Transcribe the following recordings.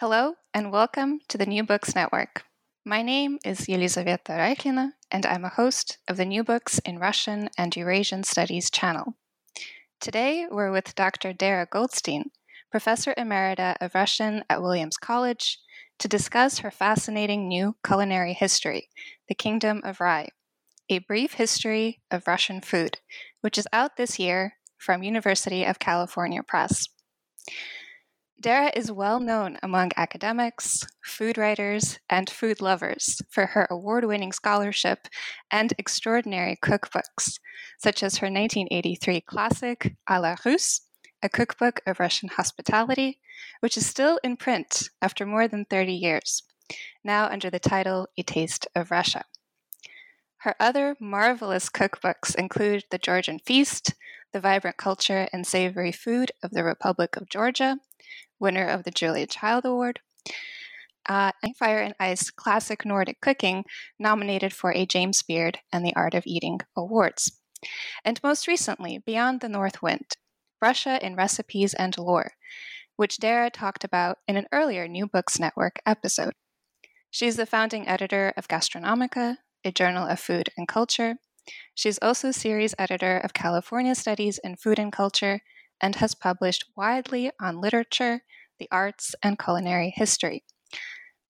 Hello, and welcome to the New Books Network. My name is Yelizaveta Raiklina, and I'm a host of the New Books in Russian and Eurasian Studies channel. Today, we're with Dr. Darra Goldstein, Professor Emerita of Russian at Williams College, to discuss her fascinating new culinary history, The Kingdom of Rye, a brief history of Russian food, which is out this year from University of California Press. Darra is well known among academics, food writers, and food lovers for her award winning scholarship and extraordinary cookbooks, such as her 1983 classic A la Russe, a cookbook of Russian hospitality, which is still in print after more than 30 years, now under the title A Taste of Russia. Her other marvelous cookbooks include The Georgian Feast, The Vibrant Culture and Savory Food of the Republic of Georgia, winner of the Julia Child Award. Uh, Fire and Ice Classic Nordic Cooking, nominated for a James Beard and the Art of Eating Awards. And most recently, Beyond the North Wind Russia in Recipes and Lore, which Darra talked about in an earlier New Books Network episode. She's the founding editor of Gastronomica, a journal of food and culture. She's also series editor of California Studies in Food and Culture and has published widely on literature, the arts, and culinary history.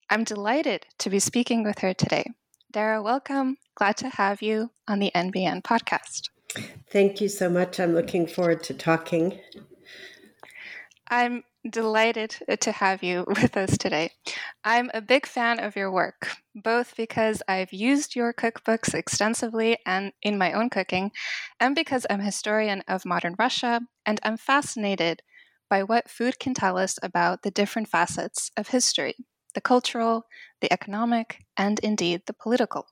I'm delighted to be speaking with her today. Darra, welcome. Glad to have you on the NBN podcast. Thank you so much. I'm looking forward to talking. I'm delighted to have you with us today. I'm a big fan of your work, both because I've used your cookbooks extensively and in my own cooking, and because I'm a historian of modern Russia and I'm fascinated by what food can tell us about the different facets of history the cultural, the economic, and indeed the political.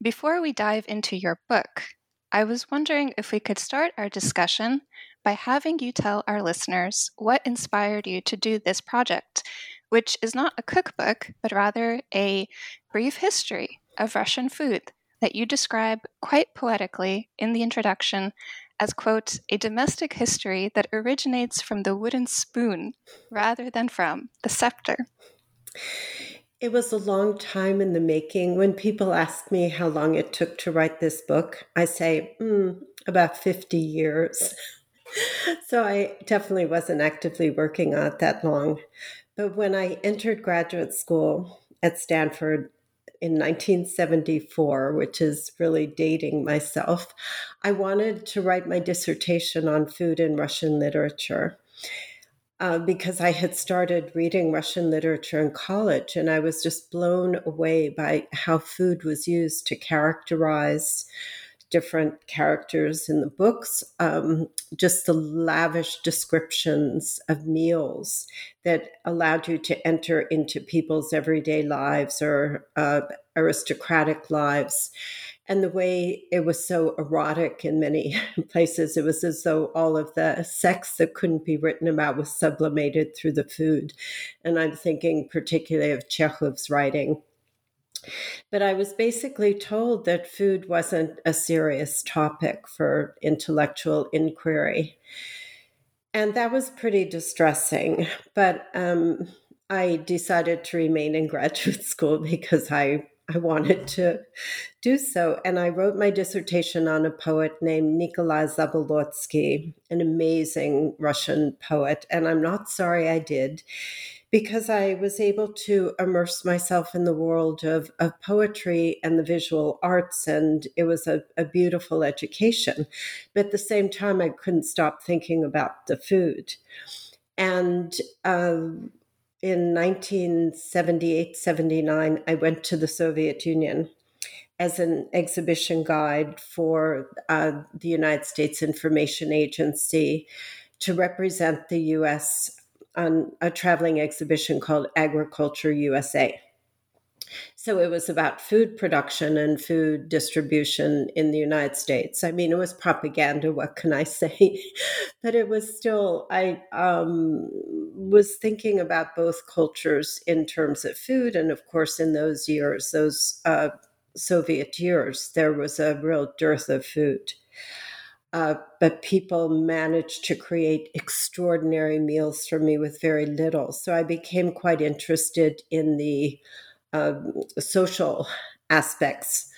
Before we dive into your book, I was wondering if we could start our discussion by having you tell our listeners what inspired you to do this project, which is not a cookbook, but rather a brief history of Russian food that you describe quite poetically in the introduction as, quote, a domestic history that originates from the wooden spoon rather than from the scepter. It was a long time in the making. When people ask me how long it took to write this book, I say, mm, about 50 years so I definitely wasn't actively working on it that long. But when I entered graduate school at Stanford in 1974, which is really dating myself, I wanted to write my dissertation on food in Russian literature. Uh, because I had started reading Russian literature in college, and I was just blown away by how food was used to characterize different characters in the books, um, just the lavish descriptions of meals that allowed you to enter into people's everyday lives or uh, aristocratic lives. And the way it was so erotic in many places, it was as though all of the sex that couldn't be written about was sublimated through the food. And I'm thinking particularly of Chekhov's writing but I was basically told that food wasn't a serious topic for intellectual inquiry. And that was pretty distressing. But um, I decided to remain in graduate school because I, I wanted to do so. And I wrote my dissertation on a poet named Nikolai Zabolotsky, an amazing Russian poet. And I'm not sorry I did because I was able to immerse myself in the world of, of poetry and the visual arts, and it was a, a beautiful education. But at the same time, I couldn't stop thinking about the food. And um, in 1978 79, I went to the Soviet Union as an exhibition guide for uh, the United States Information Agency to represent the US on a traveling exhibition called Agriculture USA. So it was about food production and food distribution in the United States. I mean, it was propaganda. What can I say? but it was still, I um, was thinking about both cultures in terms of food. And of course, in those years, those uh, Soviet years, there was a real dearth of food. Uh, but people managed to create extraordinary meals for me with very little. So I became quite interested in the um, social aspects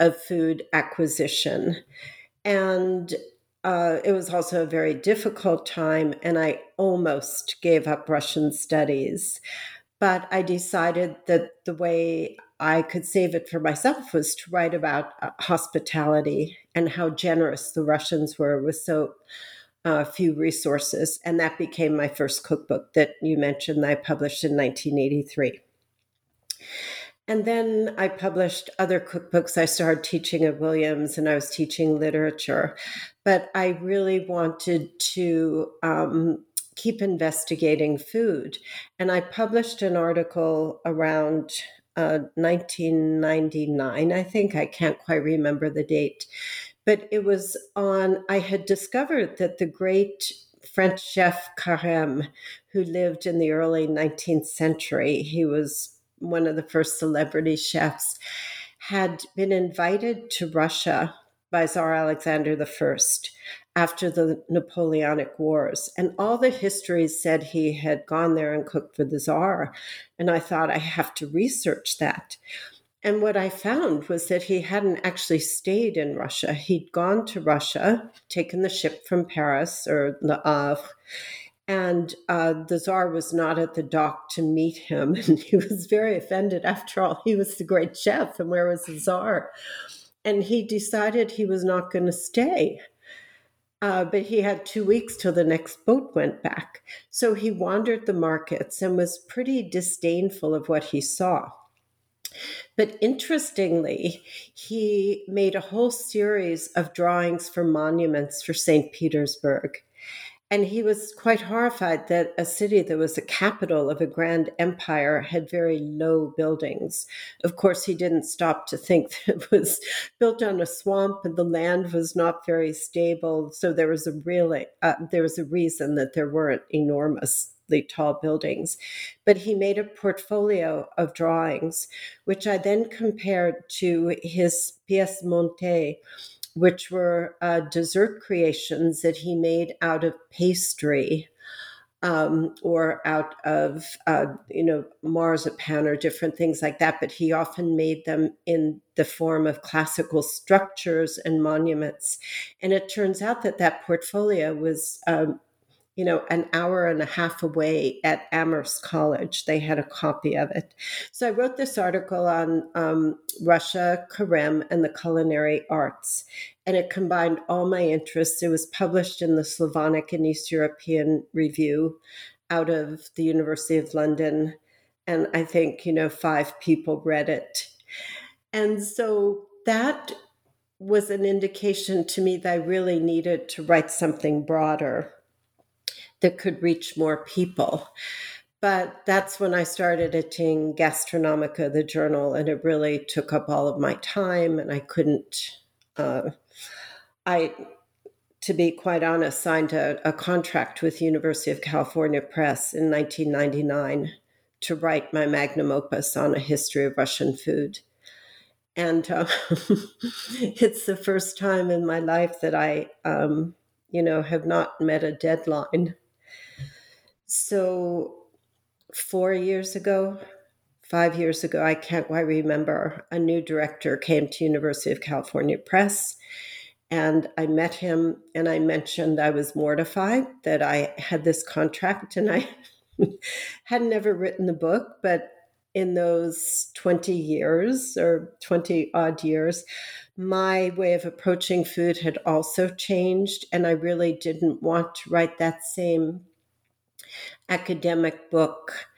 of food acquisition. And uh, it was also a very difficult time, and I almost gave up Russian studies. But I decided that the way I could save it for myself was to write about uh, hospitality and how generous the Russians were with so uh, few resources. And that became my first cookbook that you mentioned that I published in 1983. And then I published other cookbooks. I started teaching at Williams and I was teaching literature. But I really wanted to um, keep investigating food. And I published an article around uh, 1999, I think. I can't quite remember the date. But it was on, I had discovered that the great French chef Carême, who lived in the early 19th century, he was one of the first celebrity chefs, had been invited to Russia by Tsar Alexander I after the Napoleonic Wars. And all the histories said he had gone there and cooked for the Tsar. And I thought, I have to research that. And what I found was that he hadn't actually stayed in Russia. He'd gone to Russia, taken the ship from Paris or Le Havre, uh, and uh, the czar was not at the dock to meet him. And he was very offended. After all he was the great chef and where was the czar? And he decided he was not going to stay. Uh, but he had two weeks till the next boat went back. So he wandered the markets and was pretty disdainful of what he saw. But interestingly, he made a whole series of drawings for monuments for St. Petersburg. And he was quite horrified that a city that was the capital of a grand empire had very low buildings. Of course, he didn't stop to think that it was built on a swamp and the land was not very stable. So there was a really uh, there was a reason that there weren't enormously tall buildings. But he made a portfolio of drawings, which I then compared to his pièce montée which were uh, dessert creations that he made out of pastry um, or out of uh, you know marzipan or different things like that. But he often made them in the form of classical structures and monuments. And it turns out that that portfolio was um, you know, an hour and a half away at Amherst College. They had a copy of it. So I wrote this article on um, Russia, Carême, and the culinary arts. And it combined all my interests. It was published in the Slavonic and East European Review out of the University of London. And I think, you know, five people read it. And so that was an indication to me that I really needed to write something broader that could reach more people. But that's when I started editing Gastronomica, the journal, and it really took up all of my time, and I couldn't. Uh, I, to be quite honest, signed a, a contract with University of California Press in 1999 to write my magnum opus on a history of Russian food. And uh, it's the first time in my life that I, um, you know, have not met a deadline. So, four years ago, five years ago, I can't quite remember, a new director came to University of California Press. And I met him and I mentioned I was mortified that I had this contract and I had never written the book, but in those 20 years or 20 odd years, my way of approaching food had also changed. And I really didn't want to write that same academic book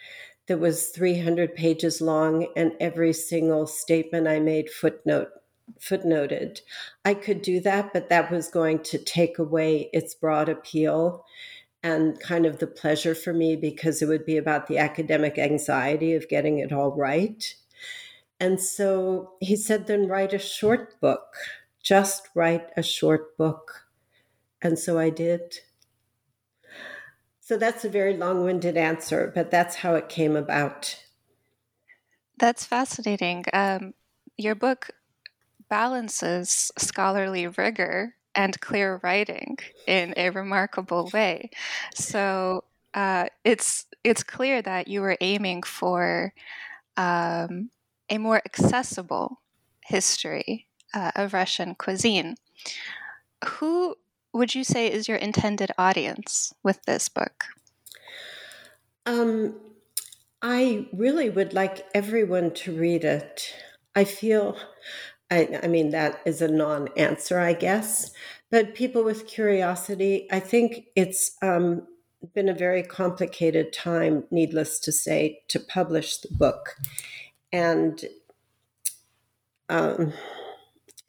that was 300 pages long and every single statement I made footnote footnoted. I could do that, but that was going to take away its broad appeal. and kind of the pleasure for me because it would be about the academic anxiety of getting it all right. And so he said, then write a short book, just write a short book. And so I did. So that's a very long winded answer, but that's how it came about. That's fascinating. Um, your book balances scholarly rigor and clear writing in a remarkable way. So uh, it's it's clear that you were aiming for um, a more accessible history uh, of Russian cuisine. Who would you say is your intended audience with this book? Um, I really would like everyone to read it. I feel, I, I mean, that is a non answer, I guess, but people with curiosity, I think it's um, been a very complicated time, needless to say, to publish the book. And um,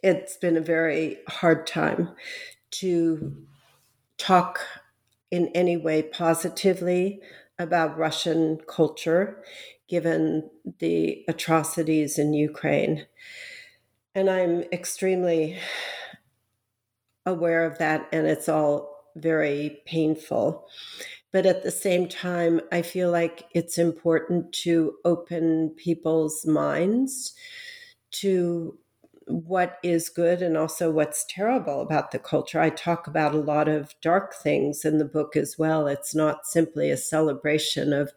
it's been a very hard time to talk in any way positively about Russian culture, given the atrocities in Ukraine. And I'm extremely aware of that, and it's all very painful. But at the same time, I feel like it's important to open people's minds to what is good and also what's terrible about the culture. I talk about a lot of dark things in the book as well. It's not simply a celebration of,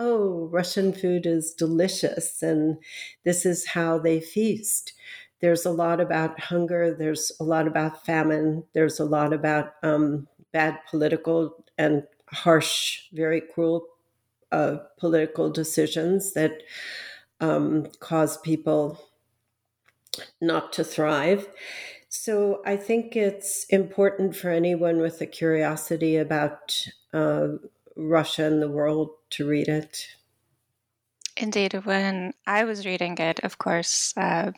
oh, Russian food is delicious and this is how they feast. There's a lot about hunger, there's a lot about famine, there's a lot about um, bad political and harsh, very cruel uh, political decisions that um, cause people not to thrive. So I think it's important for anyone with a curiosity about uh, Russia and the world to read it. Indeed, when I was reading it, of course, uh,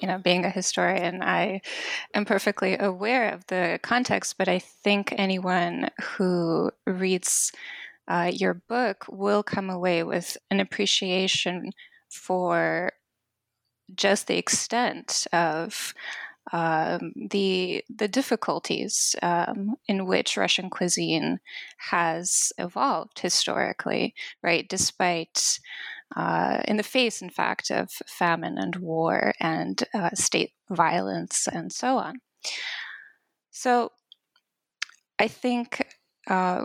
you know, being a historian, I am perfectly aware of the context, but I think anyone who reads uh, your book will come away with an appreciation for just the extent of um, the the difficulties um, in which Russian cuisine has evolved historically, right? Despite uh, in the face, in fact, of famine and war and uh, state violence and so on. So, I think uh,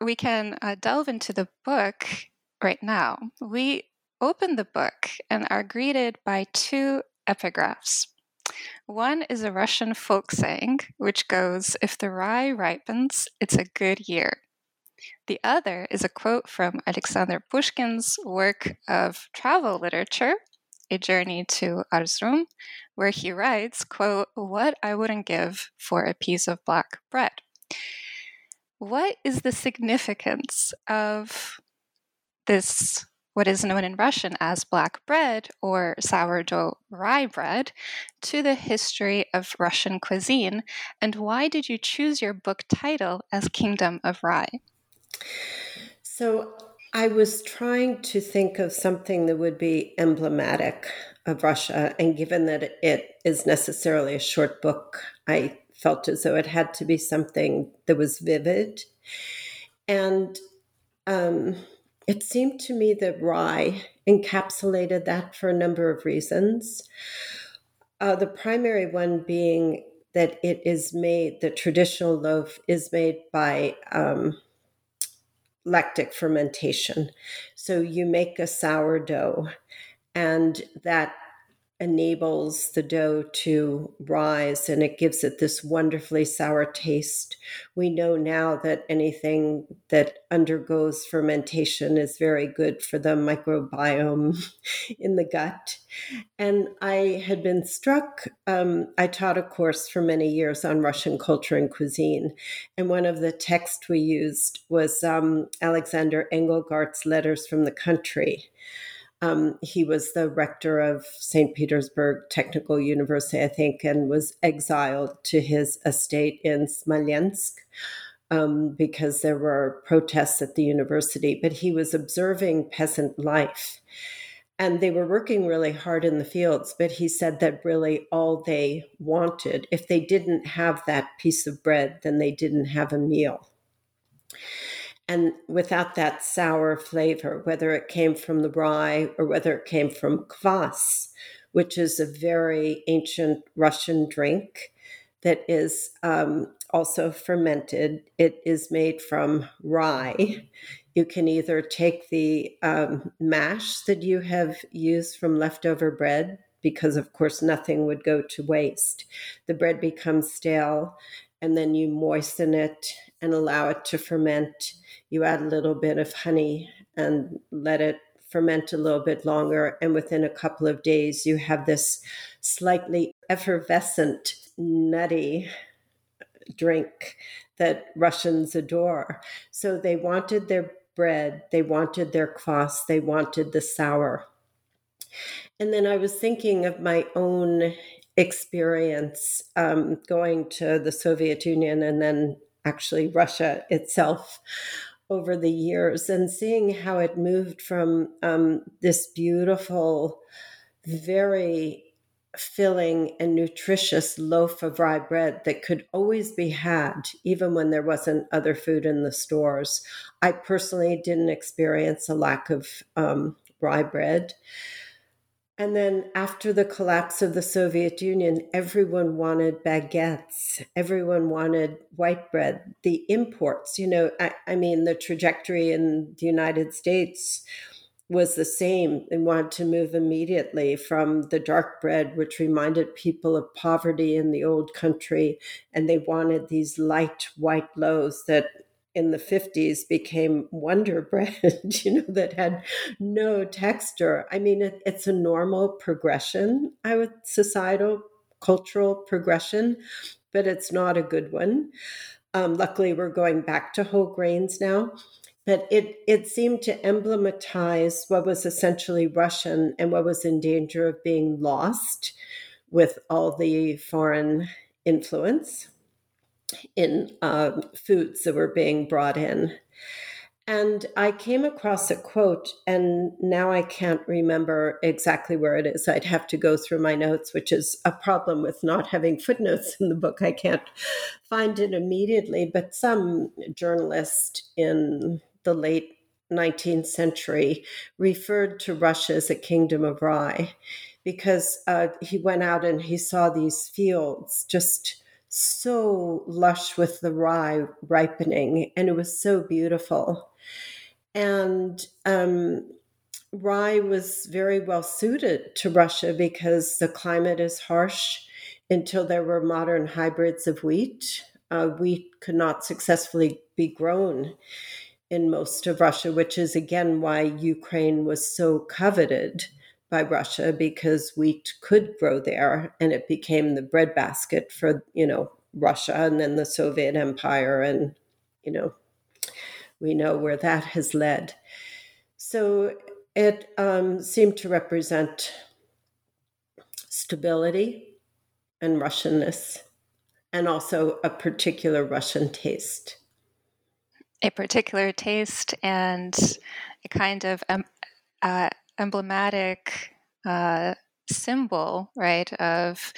we can uh, delve into the book right now. We open the book and are greeted by two epigraphs. One is a Russian folk saying, which goes, If the rye ripens, it's a good year. The other is a quote from Alexander Pushkin's work of travel literature, A Journey to Erzurum, where he writes, quote, What I wouldn't give for a piece of black bread. What is the significance of this what is known in Russian as black bread or sourdough rye bread to the history of Russian cuisine, and why did you choose your book title as Kingdom of Rye? So, I was trying to think of something that would be emblematic of Russia, and given that it is necessarily a short book, I felt as though it had to be something that was vivid. And um, it seemed to me that rye encapsulated that for a number of reasons. Uh, the primary one being that it is made, the traditional loaf is made by um, lactic fermentation. So you make a sourdough, and that enables the dough to rise and it gives it this wonderfully sour taste. We know now that anything that undergoes fermentation is very good for the microbiome in the gut. And I had been struck, um, I taught a course for many years on Russian culture and cuisine. And one of the texts we used was um, Alexander Engelgart's Letters from the Country um, he was the rector of St. Petersburg Technical University, I think, and was exiled to his estate in Smolensk um, because there were protests at the university, but he was observing peasant life. And they were working really hard in the fields, but he said that really all they wanted, if they didn't have that piece of bread, then they didn't have a meal. And without that sour flavor, whether it came from the rye or whether it came from kvass, which is a very ancient Russian drink that is um, also fermented. It is made from rye. You can either take the um, mash that you have used from leftover bread, because of course nothing would go to waste. The bread becomes stale, and then you moisten it and allow it to ferment. You add a little bit of honey and let it ferment a little bit longer. And within a couple of days, you have this slightly effervescent, nutty drink that Russians adore. So they wanted their bread, they wanted their kvass, they wanted the sour. And then I was thinking of my own experience um, going to the Soviet Union and then actually Russia itself over the years and seeing how it moved from um, this beautiful, very filling and nutritious loaf of rye bread that could always be had, even when there wasn't other food in the stores. I personally didn't experience a lack of um, rye bread. And then after the collapse of the Soviet Union, everyone wanted baguettes. Everyone wanted white bread. The imports, you know, I, I mean, the trajectory in the United States was the same. They wanted to move immediately from the dark bread, which reminded people of poverty in the old country, and they wanted these light white loaves that in the 50s became Wonder Bread, you know, that had no texture. I mean, it, it's a normal progression, I would societal, cultural progression, but it's not a good one. Um, luckily, we're going back to whole grains now but it, it seemed to emblematize what was essentially Russian and what was in danger of being lost with all the foreign influence in uh, foods that were being brought in. And I came across a quote, and now I can't remember exactly where it is. I'd have to go through my notes, which is a problem with not having footnotes in the book. I can't find it immediately, but some journalist in the late 19th century referred to Russia as a kingdom of rye because uh, he went out and he saw these fields just so lush with the rye ripening, and it was so beautiful. And um, rye was very well suited to Russia because the climate is harsh until there were modern hybrids of wheat. Uh, wheat could not successfully be grown in most of Russia, which is again why Ukraine was so coveted by Russia because wheat could grow there and it became the breadbasket for, you know, Russia and then the Soviet Empire and, you know, we know where that has led. So it um, seemed to represent stability and Russianness and also a particular Russian taste a particular taste and a kind of um, uh, emblematic uh, symbol, right, of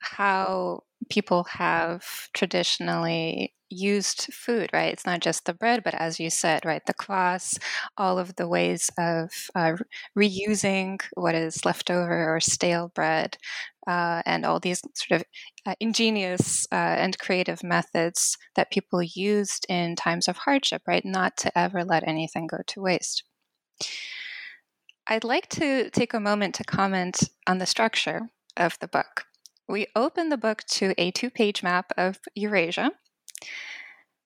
how people have traditionally used food, right? It's not just the bread, but as you said, right, the kvass, all of the ways of uh, reusing what is left over or stale bread, uh, and all these sort of uh, ingenious uh, and creative methods that people used in times of hardship, right? Not to ever let anything go to waste. I'd like to take a moment to comment on the structure of the book. We open the book to a two page map of Eurasia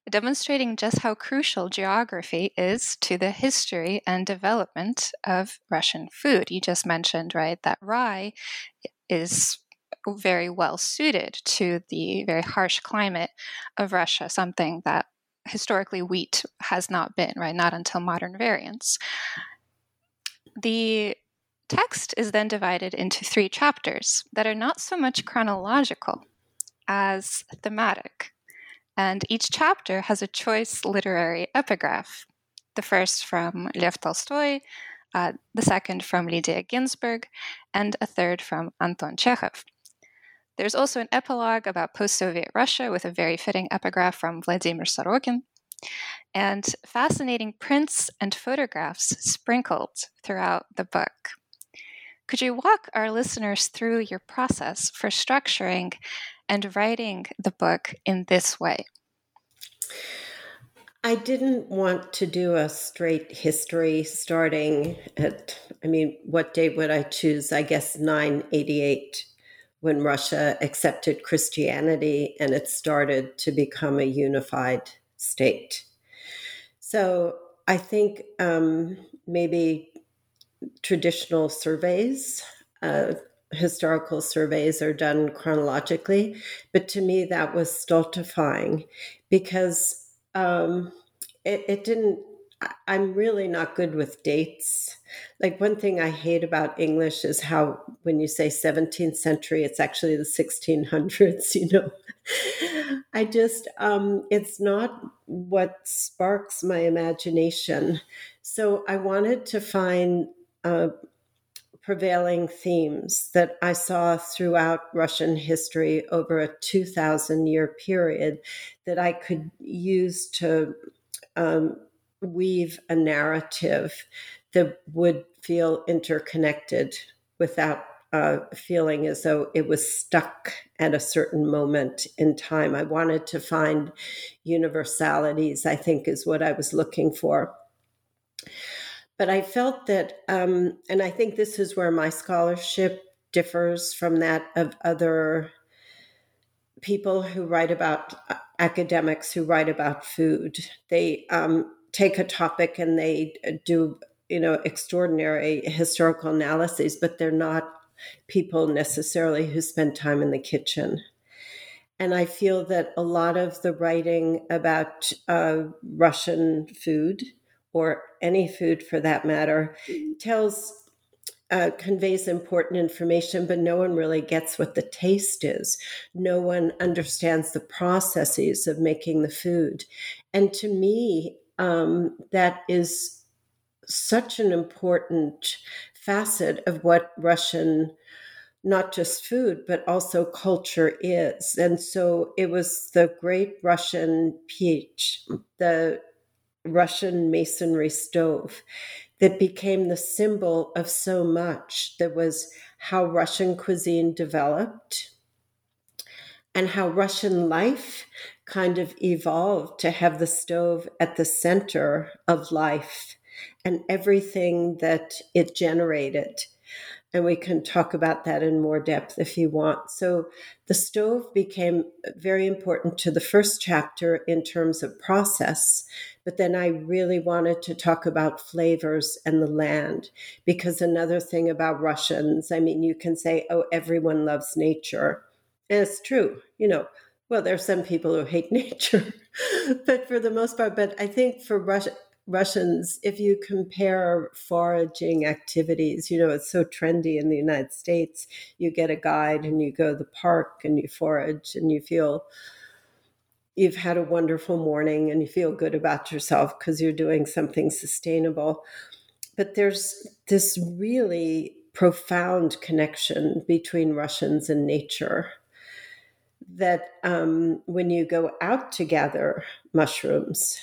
demonstrating just how crucial geography is to the history and development of Russian food. You just mentioned, right, that rye is very well suited to the very harsh climate of Russia, something that historically wheat has not been, right? Not until modern variants. The text is then divided into three chapters that are not so much chronological as thematic. And each chapter has a choice literary epigraph. The first from Lev Tolstoy, uh, the second from Lydia Ginzburg, and a third from Anton Chekhov. There's also an epilogue about post Soviet Russia with a very fitting epigraph from Vladimir Sorokin, and fascinating prints and photographs sprinkled throughout the book. Could you walk our listeners through your process for structuring and writing the book in this way? I didn't want to do a straight history starting at, I mean, what date would I choose? I guess 988, when Russia accepted Christianity and it started to become a unified state. So I think um, maybe traditional surveys, uh, historical surveys are done chronologically, but to me that was stultifying because um, it, it didn't I'm really not good with dates. Like one thing I hate about English is how when you say 17th century, it's actually the 1600s, you know. I just um it's not what sparks my imagination. So I wanted to find uh, prevailing themes that I saw throughout Russian history over a 2,000 year period that I could use to um, weave a narrative that would feel interconnected without uh, feeling as though it was stuck at a certain moment in time. I wanted to find universalities, I think, is what I was looking for. But I felt that, um, and I think this is where my scholarship differs from that of other people who write about uh, academics who write about food. They um, take a topic and they uh, do, you know, extraordinary historical analyses, but they're not people necessarily who spend time in the kitchen. And I feel that a lot of the writing about uh, Russian food or any food for that matter, tells uh, conveys important information, but no one really gets what the taste is. No one understands the processes of making the food. And to me, um, that is such an important facet of what Russian, not just food, but also culture is. And so it was the great Russian pech, the Russian masonry stove that became the symbol of so much. That was how Russian cuisine developed and how Russian life kind of evolved to have the stove at the center of life and everything that it generated and we can talk about that in more depth if you want. So, the stove became very important to the first chapter in terms of process, but then I really wanted to talk about flavors and the land because another thing about Russians, I mean, you can say, oh, everyone loves nature. And it's true, you know. Well, there are some people who hate nature, but for the most part, but I think for Russia, Russians, if you compare foraging activities, you know, it's so trendy in the United States. You get a guide and you go to the park and you forage and you feel you've had a wonderful morning and you feel good about yourself because you're doing something sustainable. But there's this really profound connection between Russians and nature that um, when you go out to gather mushrooms,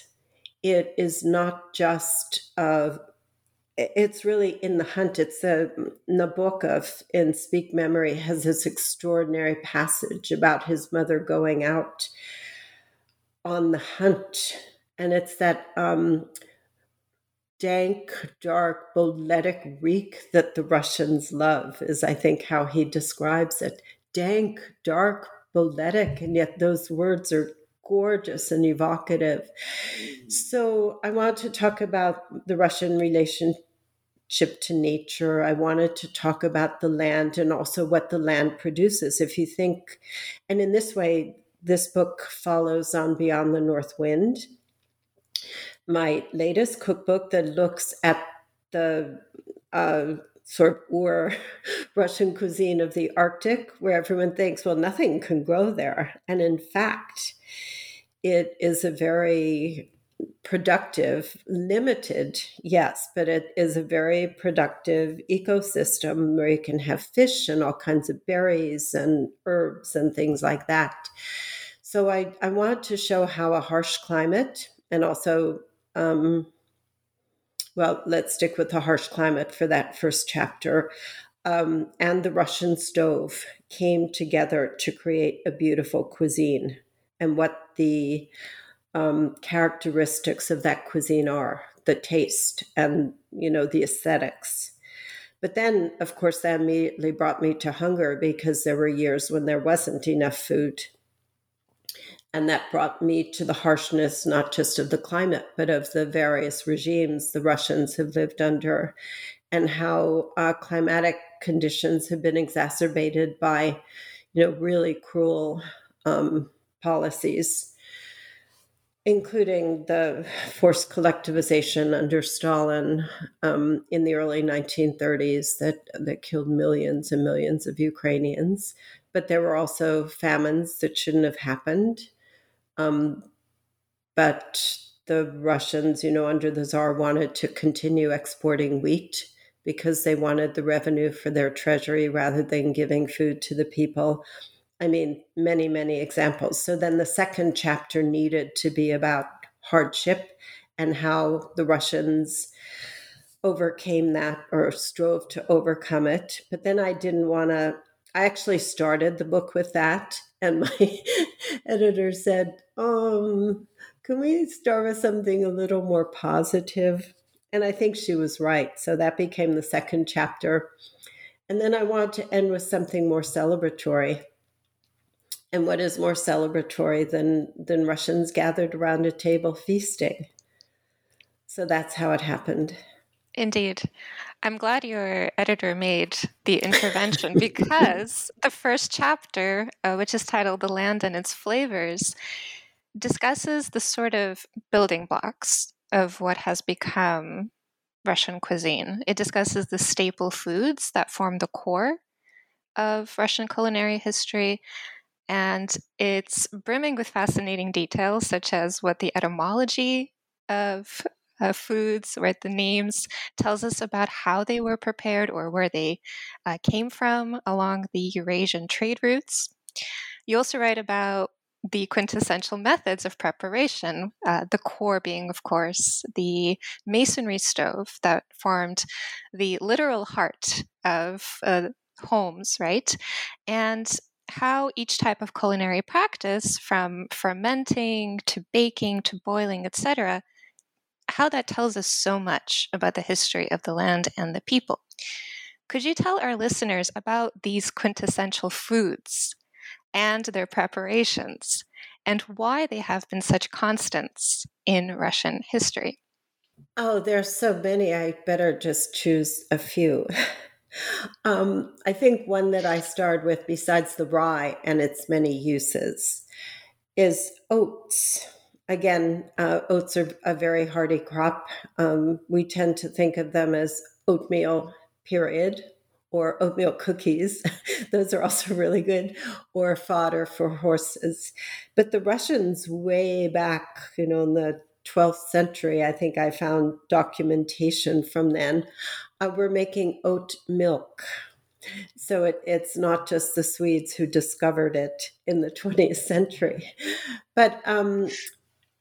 it is not just it's really in the hunt. It's a Nabokov in Speak Memory has this extraordinary passage about his mother going out on the hunt, and it's that um, dank, dark, boletic reek that the Russians love. Is I think how he describes it: dank, dark, boletic, and yet those words are gorgeous and evocative. So I want to talk about the Russian relationship to nature. I wanted to talk about the land and also what the land produces. If you think, and in this way, this book follows on Beyond the North Wind, my latest cookbook that looks at the uh, sort of or Russian cuisine of the Arctic, where everyone thinks, well, nothing can grow there. And in fact, it is a very productive, limited, yes, but it is a very productive ecosystem where you can have fish and all kinds of berries and herbs and things like that. So I, I wanted to show how a harsh climate and also, um, well, let's stick with the harsh climate for that first chapter. Um, and the Russian stove came together to create a beautiful cuisine and what the um, characteristics of that cuisine are the taste and you know the aesthetics but then of course that immediately brought me to hunger because there were years when there wasn't enough food and that brought me to the harshness not just of the climate but of the various regimes the russians have lived under and how uh, climatic conditions have been exacerbated by you know really cruel um, policies including the forced collectivization under Stalin um, in the early 1930s that, that killed millions and millions of Ukrainians. But there were also famines that shouldn't have happened. Um, but the Russians, you know, under the Tsar, wanted to continue exporting wheat because they wanted the revenue for their treasury rather than giving food to the people. I mean, many, many examples. So then the second chapter needed to be about hardship and how the Russians overcame that or strove to overcome it. But then I didn't want to, I actually started the book with that. And my editor said, um, can we start with something a little more positive? And I think she was right. So that became the second chapter. And then I wanted to end with something more celebratory. And what is more celebratory than, than Russians gathered around a table feasting? So that's how it happened. Indeed. I'm glad your editor made the intervention because the first chapter, uh, which is titled The Land and Its Flavors, discusses the sort of building blocks of what has become Russian cuisine. It discusses the staple foods that form the core of Russian culinary history, and it's brimming with fascinating details, such as what the etymology of uh, foods, right? The names tells us about how they were prepared or where they uh, came from along the Eurasian trade routes. You also write about the quintessential methods of preparation, uh, the core being, of course, the masonry stove that formed the literal heart of uh, homes, right? And how each type of culinary practice, from fermenting to baking to boiling, etc., how that tells us so much about the history of the land and the people. Could you tell our listeners about these quintessential foods and their preparations and why they have been such constants in Russian history? Oh, there's so many. I better just choose a few. Um, I think one that I started with, besides the rye and its many uses, is oats. Again, uh, oats are a very hardy crop. Um, we tend to think of them as oatmeal, period, or oatmeal cookies. Those are also really good, or fodder for horses. But the Russians, way back, you know, in the 12th century, I think I found documentation from then, uh, we're making oat milk. So it, it's not just the Swedes who discovered it in the 20th century. But um,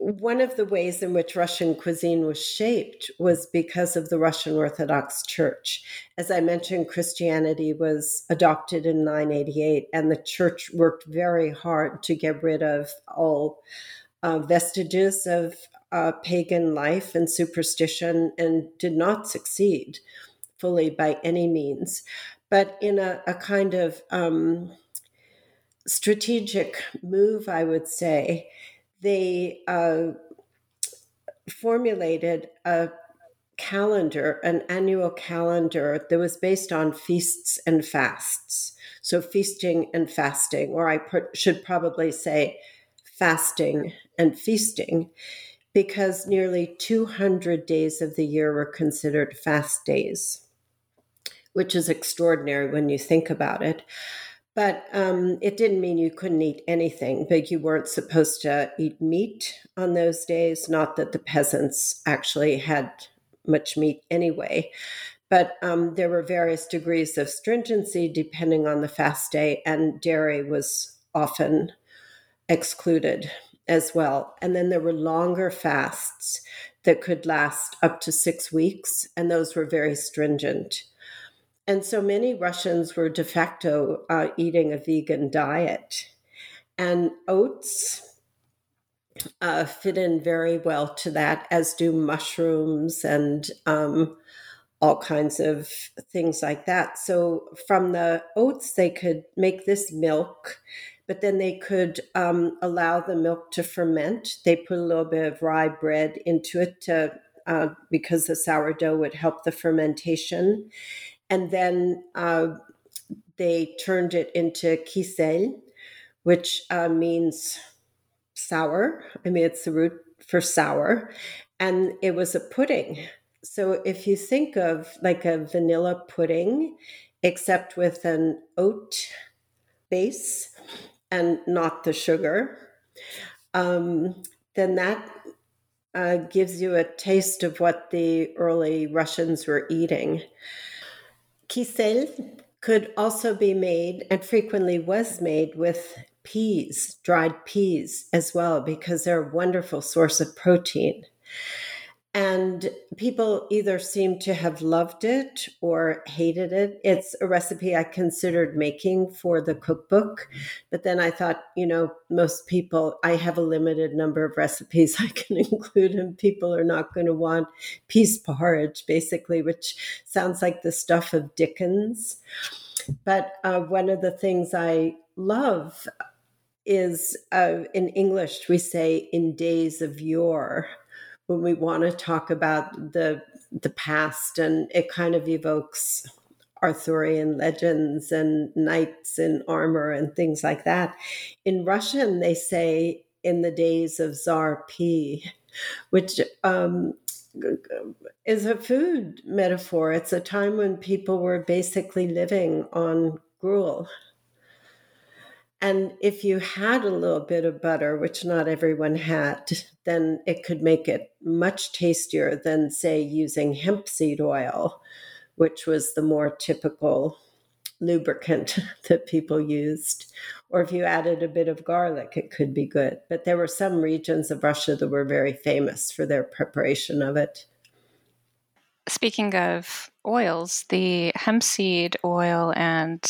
one of the ways in which Russian cuisine was shaped was because of the Russian Orthodox Church. As I mentioned, Christianity was adopted in 988, and the church worked very hard to get rid of all uh, vestiges of uh, pagan life and superstition and did not succeed fully by any means, but in a, a kind of um, strategic move, I would say, they uh, formulated a calendar, an annual calendar that was based on feasts and fasts. So, feasting and fasting, or I should probably say fasting and feasting, because nearly 200 days of the year were considered fast days which is extraordinary when you think about it. But um, it didn't mean you couldn't eat anything, but you weren't supposed to eat meat on those days. Not that the peasants actually had much meat anyway. But um, there were various degrees of stringency depending on the fast day, and dairy was often excluded as well. And then there were longer fasts that could last up to six weeks, and those were very stringent. And so many Russians were de facto uh, eating a vegan diet. And oats uh, fit in very well to that, as do mushrooms and um, all kinds of things like that. So from the oats, they could make this milk, but then they could um, allow the milk to ferment. They put a little bit of rye bread into it to, uh, because the sourdough would help the fermentation and then uh, they turned it into kisel, which uh, means sour. I mean, it's the root for sour, and it was a pudding. So if you think of like a vanilla pudding, except with an oat base and not the sugar, um, then that uh, gives you a taste of what the early Russians were eating. Kisel could also be made and frequently was made with peas, dried peas as well, because they're a wonderful source of protein. And people either seem to have loved it or hated it. It's a recipe I considered making for the cookbook. But then I thought, you know, most people, I have a limited number of recipes I can include, and people are not going to want peas porridge, basically, which sounds like the stuff of Dickens. But uh, one of the things I love is uh, in English, we say in days of yore when we want to talk about the the past and it kind of evokes Arthurian legends and knights in armor and things like that. In Russian, they say in the days of Tsar Pea, which um, is a food metaphor. It's a time when people were basically living on gruel and if you had a little bit of butter, which not everyone had, then it could make it much tastier than, say, using hemp seed oil, which was the more typical lubricant that people used. Or if you added a bit of garlic, it could be good. But there were some regions of Russia that were very famous for their preparation of it. Speaking of oils, the hemp seed oil and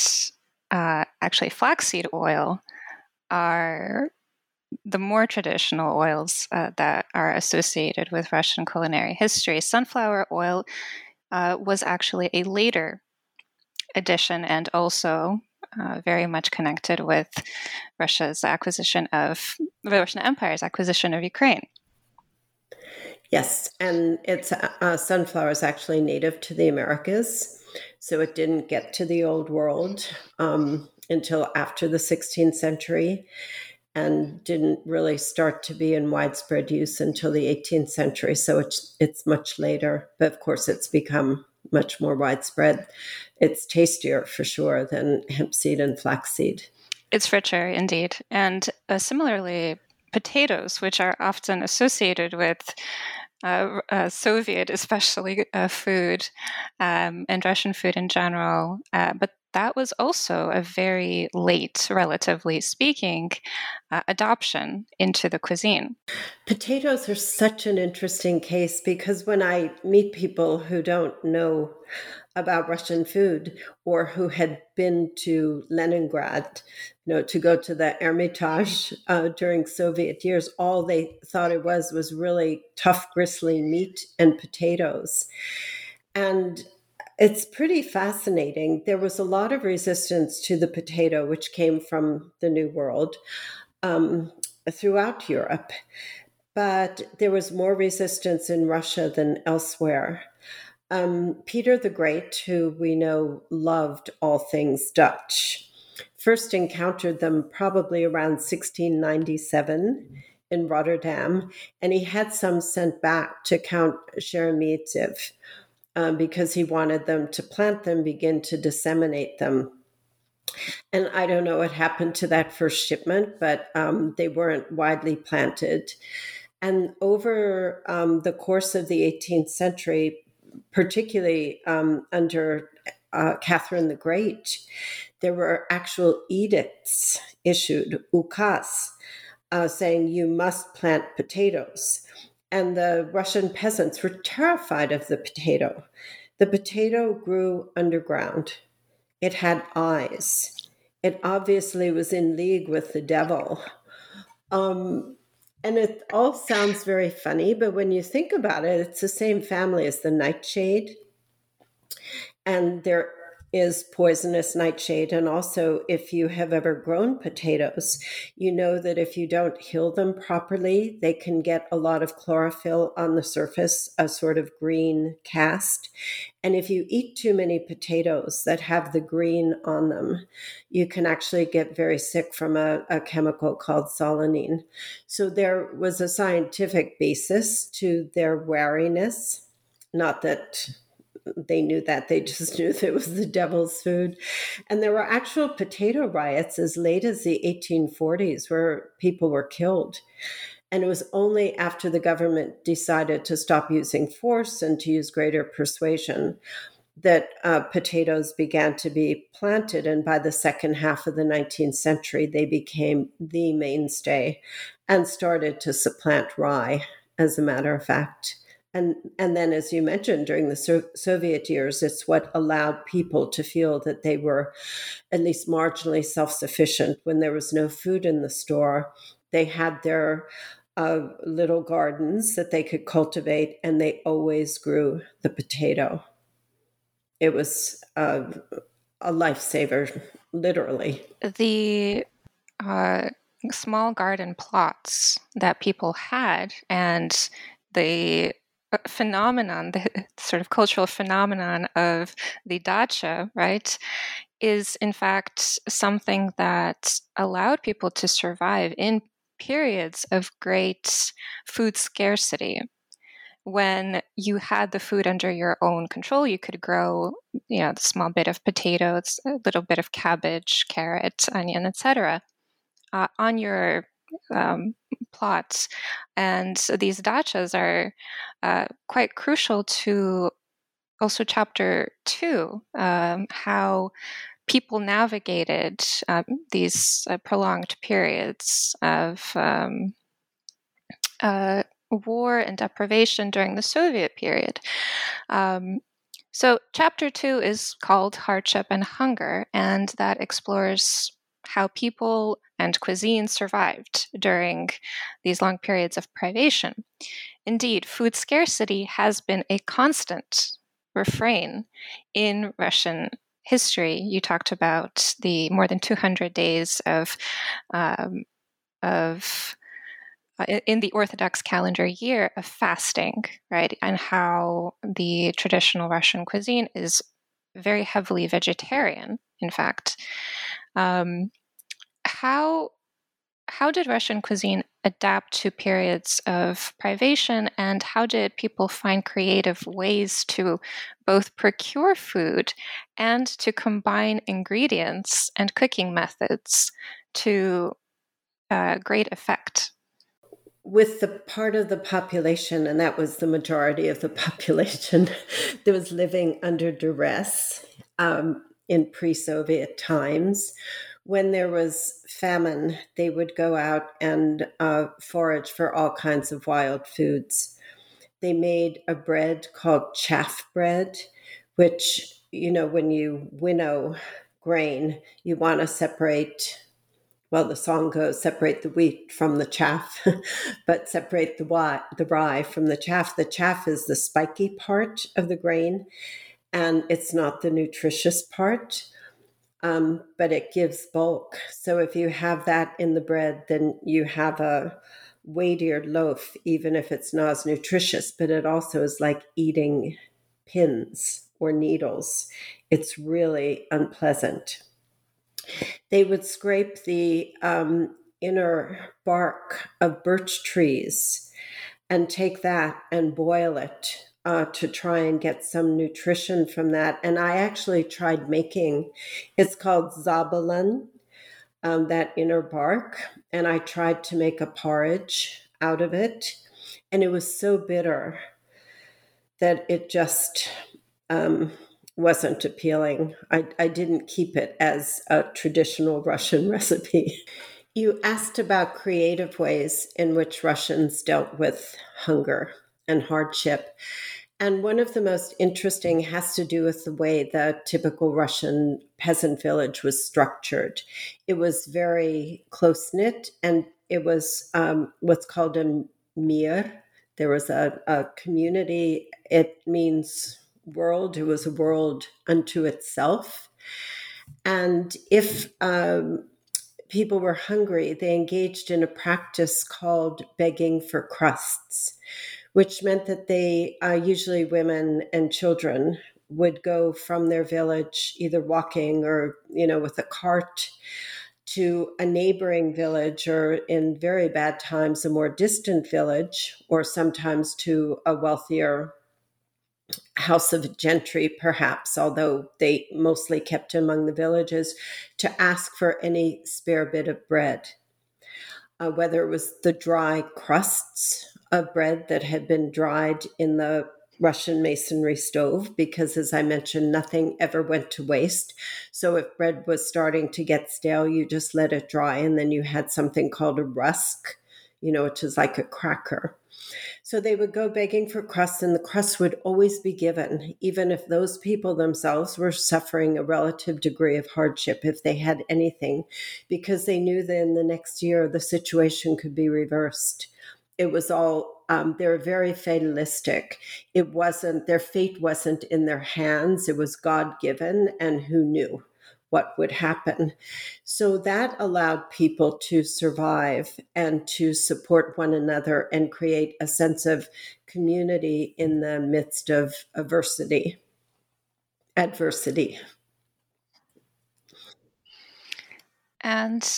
uh, actually flaxseed oil are the more traditional oils uh, that are associated with Russian culinary history. Sunflower oil uh, was actually a later addition and also uh, very much connected with Russia's acquisition of the Russian Empire's acquisition of Ukraine. Yes, and it's uh, sunflower is actually native to the Americas. So it didn't get to the old world um, until after the 16th century and didn't really start to be in widespread use until the 18th century. So it's, it's much later. But of course, it's become much more widespread. It's tastier for sure than hemp seed and flaxseed. It's richer indeed. And uh, similarly, potatoes, which are often associated with uh, uh, Soviet, especially uh, food um, and Russian food in general. Uh, but that was also a very late, relatively speaking, uh, adoption into the cuisine. Potatoes are such an interesting case because when I meet people who don't know about Russian food or who had been to Leningrad, you know, to go to the Hermitage uh, during Soviet years, all they thought it was was really tough, gristly meat and potatoes. And it's pretty fascinating. There was a lot of resistance to the potato, which came from the New World um, throughout Europe. But there was more resistance in Russia than elsewhere. Um, Peter the Great, who we know loved all things Dutch, first encountered them probably around 1697 in Rotterdam, and he had some sent back to Count Sheremetyev um, because he wanted them to plant them, begin to disseminate them and I don't know what happened to that first shipment, but um, they weren't widely planted. And over um, the course of the 18th century, particularly um, under uh, Catherine the Great, there were actual edicts issued, ukas, uh, saying you must plant potatoes. And the Russian peasants were terrified of the potato. The potato grew underground. It had eyes. It obviously was in league with the devil. Um, and it all sounds very funny, but when you think about it, it's the same family as the nightshade. And there is poisonous nightshade. And also, if you have ever grown potatoes, you know that if you don't heal them properly, they can get a lot of chlorophyll on the surface, a sort of green cast. And if you eat too many potatoes that have the green on them, you can actually get very sick from a, a chemical called solanine. So there was a scientific basis to their wariness. Not that they knew that. They just knew that it was the devil's food. And there were actual potato riots as late as the 1840s where people were killed. And it was only after the government decided to stop using force and to use greater persuasion that uh, potatoes began to be planted. And by the second half of the 19th century, they became the mainstay and started to supplant rye, as a matter of fact and and then as you mentioned during the so- soviet years it's what allowed people to feel that they were at least marginally self-sufficient. When there was no food in the store they had their uh, little gardens that they could cultivate and they always grew the potato. It was uh, a lifesaver literally. The uh, small garden plots that people had and the phenomenon, the sort of cultural phenomenon of the dacha, right, is in fact something that allowed people to survive in periods of great food scarcity. When you had the food under your own control, you could grow, you know, a small bit of potatoes, a little bit of cabbage, carrot, onion, etc., uh, on your um, plots. And so these dachas are uh, quite crucial to also chapter two, um, how people navigated um, these uh, prolonged periods of um, uh, war and deprivation during the Soviet period. Um, so, chapter two is called Hardship and Hunger, and that explores how people and cuisine survived during these long periods of privation. Indeed, food scarcity has been a constant refrain in Russian history. You talked about the more than 200 days of um, of uh, in the Orthodox calendar year of fasting, right, and how the traditional Russian cuisine is very heavily vegetarian. In fact, um, how how did Russian cuisine adapt to periods of privation, and how did people find creative ways to both procure food and to combine ingredients and cooking methods to uh, great effect? With the part of the population, and that was the majority of the population that was living under duress um, in pre Soviet times, when there was famine, they would go out and uh, forage for all kinds of wild foods. They made a bread called chaff bread, which, you know, when you winnow grain, you want to separate. Well, the song goes, separate the wheat from the chaff, but separate the, the rye from the chaff. The chaff is the spiky part of the grain, and it's not the nutritious part um, but it gives bulk. So if you have that in the bread, then you have a weightier loaf, even if it's not as nutritious, but it also is like eating pins or needles. It's really unpleasant. They would scrape the um, inner bark of birch trees and take that and boil it uh, to try and get some nutrition from that. And I actually tried making, it's called zabalan, um, that inner bark. And I tried to make a porridge out of it. And it was so bitter that it just um, wasn't appealing. I, I didn't keep it as a traditional Russian recipe. You asked about creative ways in which Russians dealt with hunger and hardship. And one of the most interesting has to do with the way the typical Russian peasant village was structured. It was very close knit and it was um, what's called a mir. There was a, a community, it means world, it was a world unto itself. And if um, people were hungry, they engaged in a practice called begging for crusts, which meant that they, uh, usually women and children, would go from their village either walking or you know with a cart to a neighboring village or in very bad times a more distant village or sometimes to a wealthier house of gentry, perhaps, although they mostly kept among the villages, to ask for any spare bit of bread. Uh, whether it was the dry crusts of bread that had been dried in the Russian masonry stove, because as I mentioned, nothing ever went to waste. So if bread was starting to get stale, you just let it dry, and then you had something called a rusk, you know, which is like a cracker. So they would go begging for crusts, and the crust would always be given, even if those people themselves were suffering a relative degree of hardship, if they had anything, because they knew that in the next year the situation could be reversed. It was all, um, they were very fatalistic. It wasn't, their fate wasn't in their hands, it was God given, and who knew? what would happen. So that allowed people to survive and to support one another and create a sense of community in the midst of adversity. Adversity. And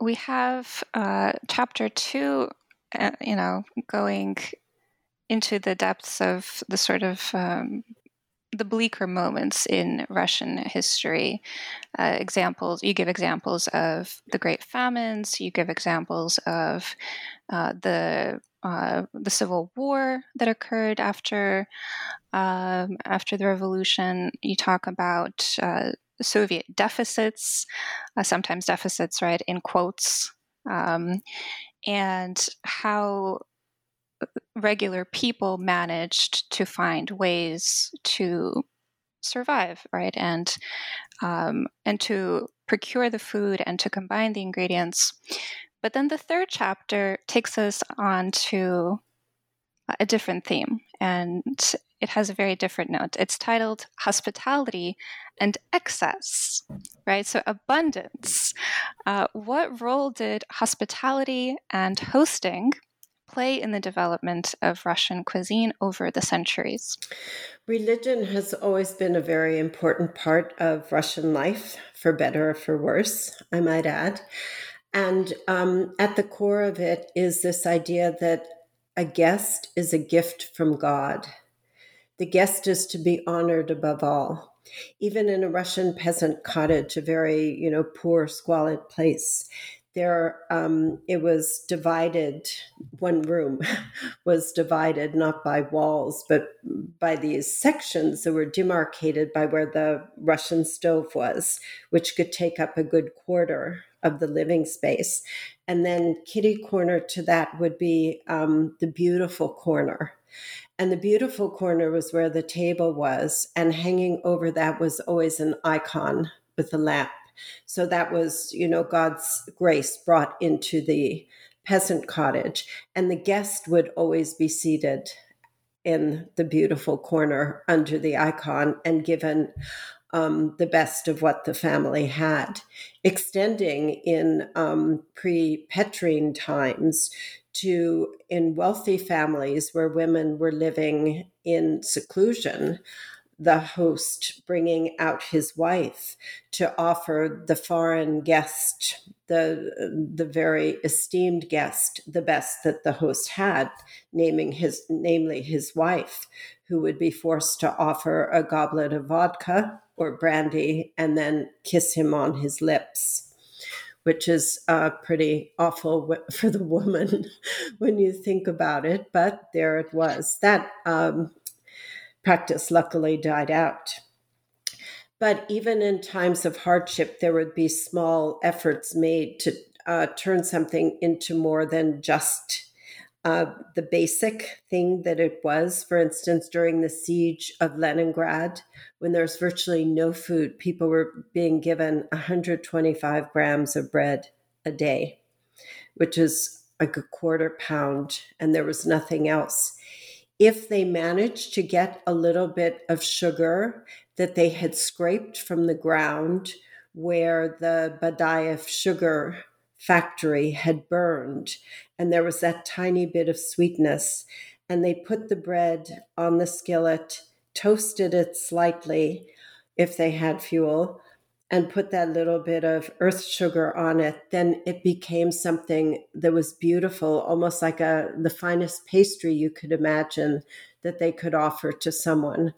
we have uh, chapter two, uh, you know, going into the depths of the sort of um, the bleaker moments in Russian history. Uh, examples you give examples of the Great Famines. You give examples of uh, the uh, the civil war that occurred after um, after the revolution. You talk about uh, Soviet deficits, uh, sometimes deficits, right, in quotes, um, and how regular people managed to find ways to survive, right, and um, and to procure the food and to combine the ingredients. But then the third chapter takes us on to a different theme, and it has a very different note. It's titled Hospitality and Excess, right? So, abundance. Uh, what role did hospitality and hosting play in the development of Russian cuisine over the centuries? Religion has always been a very important part of Russian life, for better or for worse, I might add. And um, at the core of it is this idea that a guest is a gift from God. The guest is to be honored above all. Even in a Russian peasant cottage, a very, you know, poor, squalid place, there um, it was divided one room was divided not by walls but by these sections that were demarcated by where the russian stove was which could take up a good quarter of the living space and then kitty corner to that would be um, the beautiful corner and the beautiful corner was where the table was and hanging over that was always an icon with a lamp so that was, you know, God's grace brought into the peasant cottage. And the guest would always be seated in the beautiful corner under the icon and given um, the best of what the family had, extending in um, pre Petrine times to in wealthy families where women were living in seclusion the host bringing out his wife to offer the foreign guest, the, the very esteemed guest, the best that the host had, naming his, namely his wife, who would be forced to offer a goblet of vodka or brandy and then kiss him on his lips which is uh, pretty awful for the woman when you think about it. But there it was. That um, practice luckily died out. But even in times of hardship, there would be small efforts made to uh, turn something into more than just uh, the basic thing that it was. For instance, during the siege of Leningrad, when there's virtually no food, people were being given 125 grams of bread a day, which is like a quarter pound, and there was nothing else. If they managed to get a little bit of sugar that they had scraped from the ground where the Badaev sugar factory had burned, and there was that tiny bit of sweetness. And they put the bread on the skillet, toasted it slightly if they had fuel, and put that little bit of earth sugar on it, then it became something that was beautiful, almost like a the finest pastry you could imagine that they could offer to someone.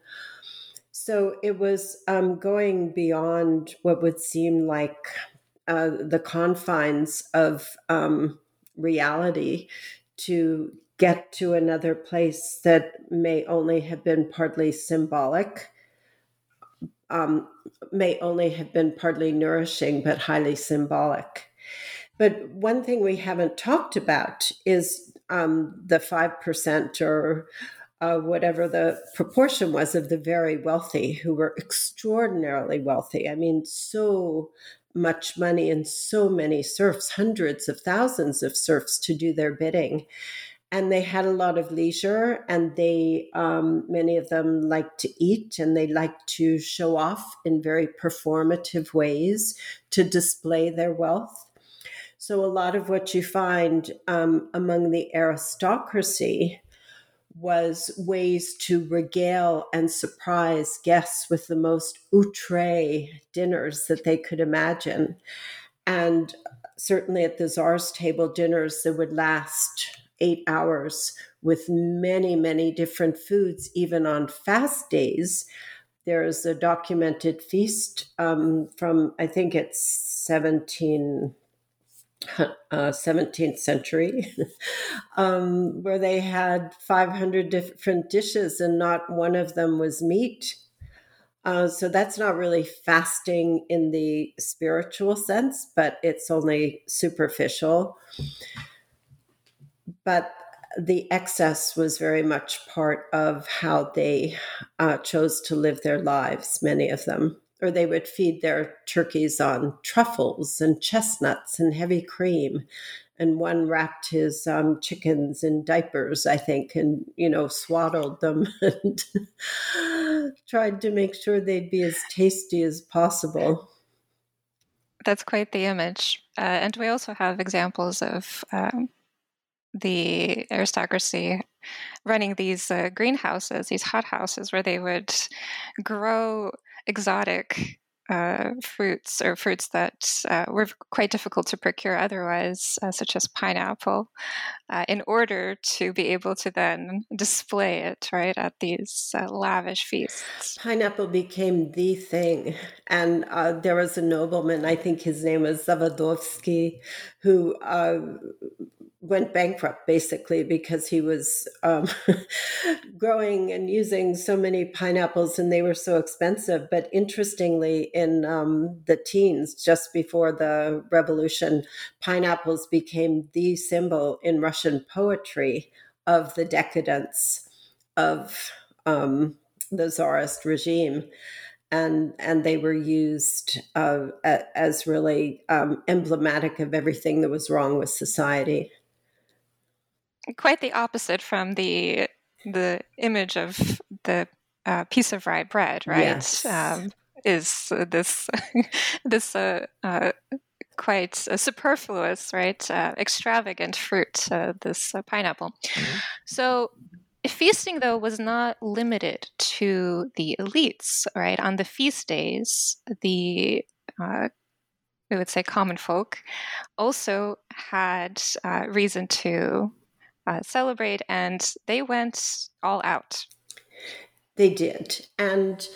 So it was um, going beyond what would seem like uh, the confines of um, reality to get to another place that may only have been partly symbolic, um, may only have been partly nourishing, but highly symbolic. But one thing we haven't talked about is um, the 5% or uh, whatever the proportion was of the very wealthy who were extraordinarily wealthy. I mean, so much money and so many serfs, hundreds of thousands of serfs to do their bidding. And they had a lot of leisure, and they, um, many of them liked to eat and they liked to show off in very performative ways to display their wealth. So, a lot of what you find um, among the aristocracy was ways to regale and surprise guests with the most outre dinners that they could imagine. And certainly at the czar's table, dinners that would last eight hours with many, many different foods, even on fast days. There's a documented feast um, from, I think it's 17 uh, 17th century, um, where they had 500 different dishes and not one of them was meat. Uh, so that's not really fasting in the spiritual sense, but it's only superficial. But the excess was very much part of how they uh, chose to live their lives, many of them or they would feed their turkeys on truffles and chestnuts and heavy cream. And one wrapped his um, chickens in diapers, I think, and you know swaddled them and tried to make sure they'd be as tasty as possible. That's quite the image, uh, and we also have examples of um, the aristocracy running these uh, greenhouses, these hothouses, where they would grow exotic uh, fruits or fruits that uh, were quite difficult to procure otherwise, uh, such as pineapple, uh, in order to be able to then display it right at these uh, lavish feasts. Pineapple became the thing, and uh, there was a nobleman, I think his name was Zawodowski, who went bankrupt basically because he was um, growing and using so many pineapples and they were so expensive. But interestingly, in um, the teens, just before the revolution, pineapples became the symbol in Russian poetry of the decadence of um, the czarist regime. And and they were used uh, as really um, emblematic of everything that was wrong with society quite the opposite from the the image of the uh, piece of rye bread, right? Yes. Um, is this this uh, uh, quite superfluous, right? Uh, extravagant fruit, uh, this uh, pineapple. Mm-hmm. So feasting, though, was not limited to the elites, right? On the feast days, the uh, we would say common folk also had uh, reason to uh, celebrate, and they went all out. They did, and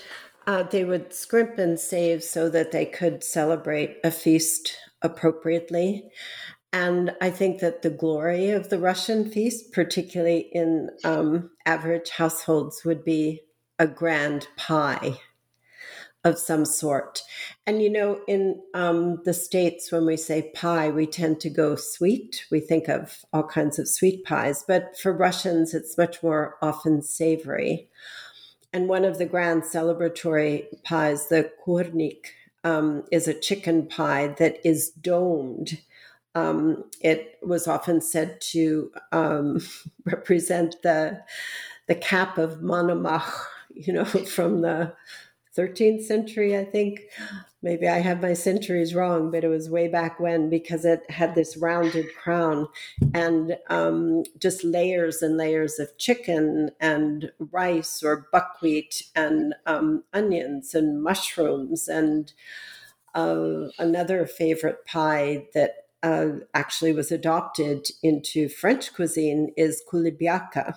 uh, they would scrimp and save so that they could celebrate a feast appropriately. And I think that the glory of the Russian feast, particularly in um, average households, would be a grand pie of some sort. And you know, in um, the States, when we say pie, we tend to go sweet. We think of all kinds of sweet pies. But for Russians, it's much more often savory. And one of the grand celebratory pies, the kurnik, um, is a chicken pie that is domed um, it was often said to um, represent the the cap of Monomach, you know, from the 13th century, I think. Maybe I have my centuries wrong, but it was way back when because it had this rounded crown and um, just layers and layers of chicken and rice or buckwheat and um, onions and mushrooms and uh, another favorite pie that uh, actually was adopted into French cuisine is kulibyaka,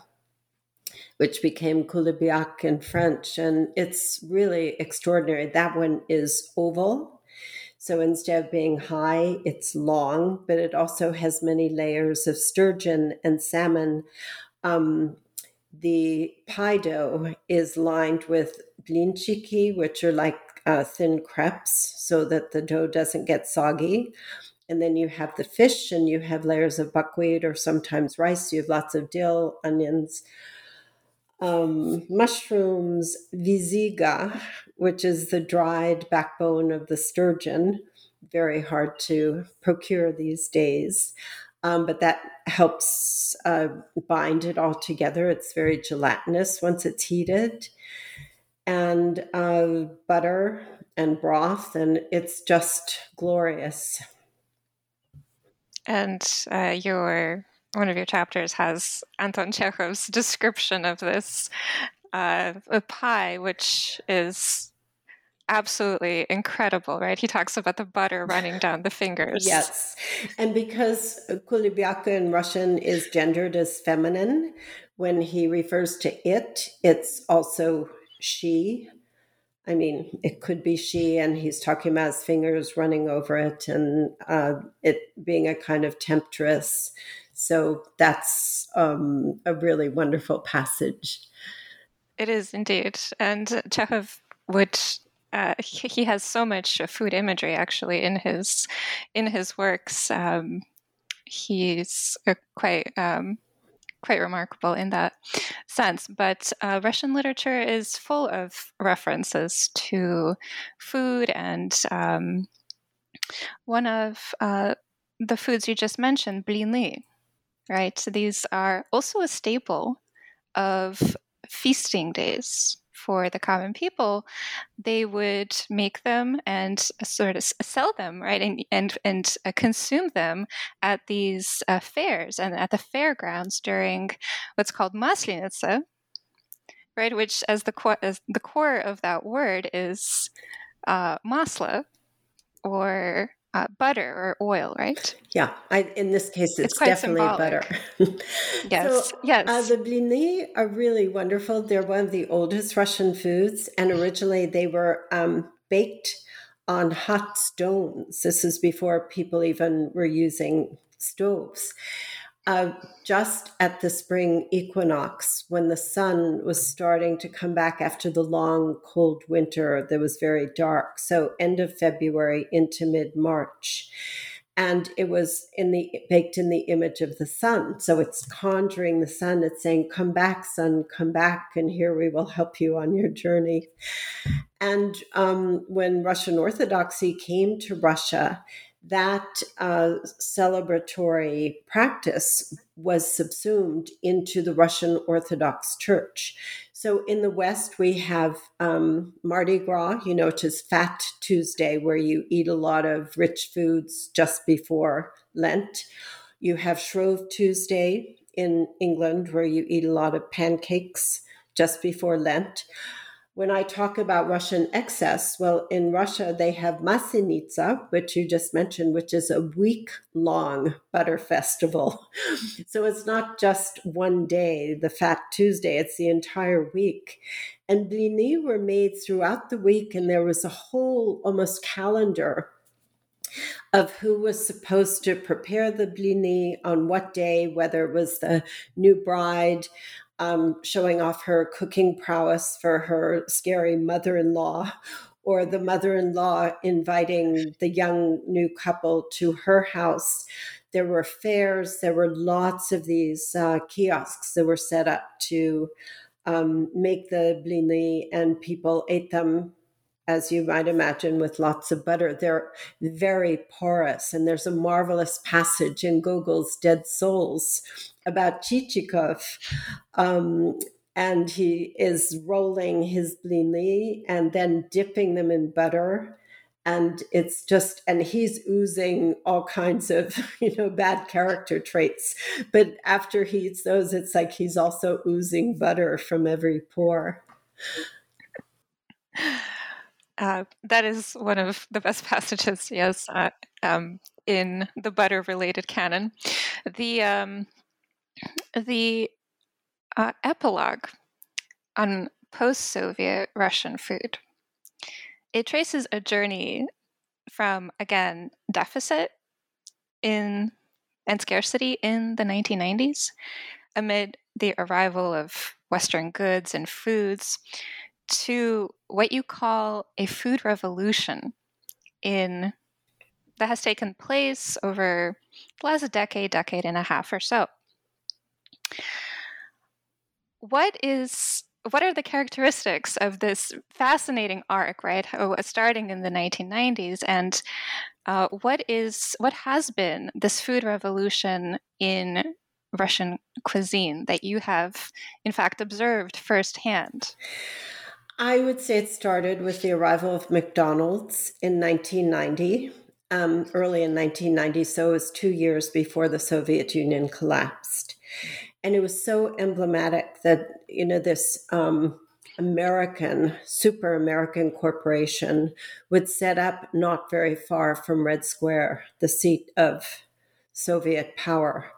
which became coulibiac in French. And it's really extraordinary. That one is oval. So instead of being high, it's long, but it also has many layers of sturgeon and salmon. Um, the pie dough is lined with blinchiki, which are like uh, thin crepes, so that the dough doesn't get soggy and then you have the fish and you have layers of buckwheat or sometimes rice you have lots of dill onions um, mushrooms viziga which is the dried backbone of the sturgeon. Very hard to procure these days. Um, but that helps uh, bind it all together. It's very gelatinous once it's heated. And uh, butter and broth and it's just glorious. And uh, your one of your chapters has Anton Chekhov's description of this uh, pie, which is absolutely incredible, right? He talks about the butter running down the fingers. Yes. And because kulibyaka in Russian is gendered as feminine, when he refers to it, it's also she. I mean, it could be she, and he's talking about his fingers running over it and uh, it being a kind of temptress. So that's um, a really wonderful passage. It is indeed. And Chekhov would. Uh, he has so much food imagery actually in his in his works. Um, he's quite um, quite remarkable in that sense. But uh, Russian literature is full of references to food, and um, one of uh, the foods you just mentioned, blini, right? So these are also a staple of feasting days for the common people, they would make them and sort of sell them, right, and and and uh, consume them at these uh, fairs and at the fairgrounds during what's called Maslenitsa, right, which as the core as the core of that word is uh, masla, or uh, butter or oil, right? Yeah, I, in this case, it's, it's definitely symbolic. butter. yes, so, yes. Uh, the blini are really wonderful. They're one of the oldest Russian foods, and originally they were um, baked on hot stones. This is before people even were using stoves uh, just at the spring equinox when the sun was starting to come back after the long cold winter that was very dark. So end of february into mid-march. And it was in the baked in the image of the sun. So it's conjuring the sun. It's saying come back sun come back and here we will help you on your journey. And um, when russian orthodoxy came to russia that uh, celebratory practice was subsumed into the Russian Orthodox Church. So in the West, we have um, Mardi Gras, you know, which is Fat Tuesday, where you eat a lot of rich foods just before Lent. You have Shrove Tuesday in England, where you eat a lot of pancakes just before Lent. When I talk about Russian excess, well, in Russia, they have Maslenitsa, which you just mentioned, which is a week long butter festival. so it's not just one day, the Fat Tuesday, it's the entire week. And blini were made throughout the week, and there was a whole almost calendar of who was supposed to prepare the blini on what day, whether it was the new bride um, showing off her cooking prowess for her scary mother in law, or the mother in law inviting the young new couple to her house. There were fairs, there were lots of these uh, kiosks that were set up to um, make the blini, and people ate them as you might imagine, with lots of butter. They're very porous. And there's a marvelous passage in Gogol's Dead Souls about Chichikov. Um, and he is rolling his blini and then dipping them in butter. And it's just, and he's oozing all kinds of, you know, bad character traits. But after he eats those, it's like he's also oozing butter from every pore. Uh, that is one of the best passages, yes, uh, um, in the butter-related canon. The um, the uh, epilogue on post-Soviet Russian food. It traces a journey from again deficit in and scarcity in the 1990s amid the arrival of Western goods and foods to what you call a food revolution in that has taken place over the last decade, decade and a half or so. What is what are the characteristics of this fascinating arc, right? Starting in the 1990s, and uh, what is what has been this food revolution in Russian cuisine that you have, in fact, observed firsthand? I would say it started with the arrival of McDonald's in 1990, um, early in 1990. So it was two years before the Soviet Union collapsed. And it was so emblematic that, you know, this um, American, super American corporation would set up not very far from Red Square, the seat of Soviet power.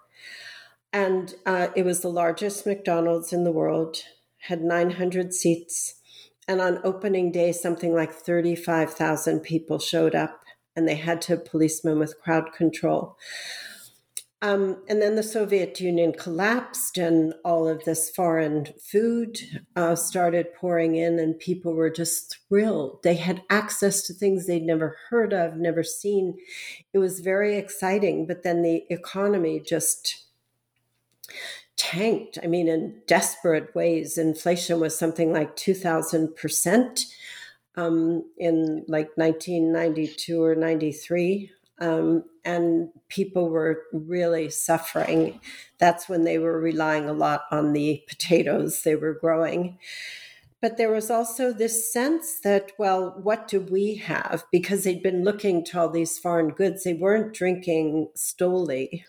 And uh, it was the largest McDonald's in the world, had 900 seats and on opening day, something like 35,000 people showed up and they had to policemen with crowd control. Um, and then the Soviet Union collapsed, and all of this foreign food uh, started pouring in, and people were just thrilled. They had access to things they'd never heard of, never seen. It was very exciting, but then the economy just tanked. I mean, in desperate ways. Inflation was something like 2,000% um, in like 1992 or 93. Um, and people were really suffering. That's when they were relying a lot on the potatoes they were growing. But there was also this sense that, well, what do we have? Because they'd been looking to all these foreign goods. They weren't drinking Stoli,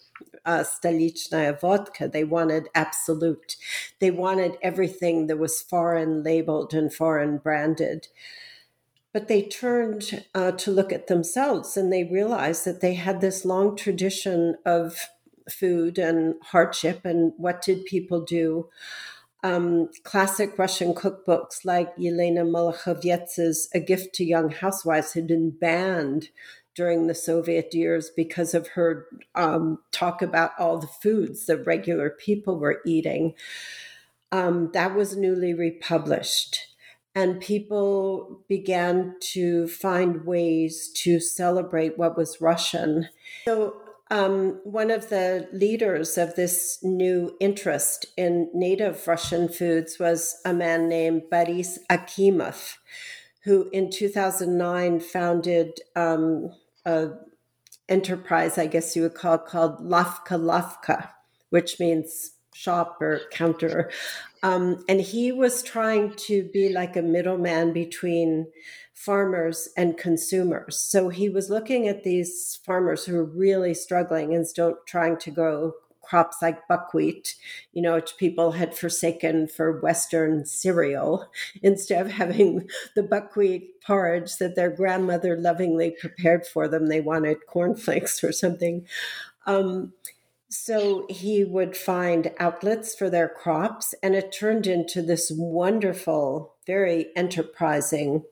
uh, Stolichnaya vodka. They wanted Absolut. They wanted everything that was foreign labeled and foreign branded. But they turned uh, to look at themselves and they realized that they had this long tradition of food and hardship and what did people do um, classic Russian cookbooks like Yelena Molokhovets's A Gift to Young Housewives had been banned during the Soviet years because of her um, talk about all the foods that regular people were eating. Um, that was newly republished. And people began to find ways to celebrate what was Russian. So, um, one of the leaders of this new interest in native Russian foods was a man named Boris Akimov, who in 2009 founded um, a enterprise, I guess you would call called LavkaLavka, which means shop or counter. Um, and he was trying to be like a middleman between farmers and consumers. So he was looking at these farmers who were really struggling and still trying to grow crops like buckwheat, you know, which people had forsaken for Western cereal, instead of having the buckwheat porridge that their grandmother lovingly prepared for them, they wanted cornflakes or something. Um, so he would find outlets for their crops, and it turned into this wonderful, very enterprising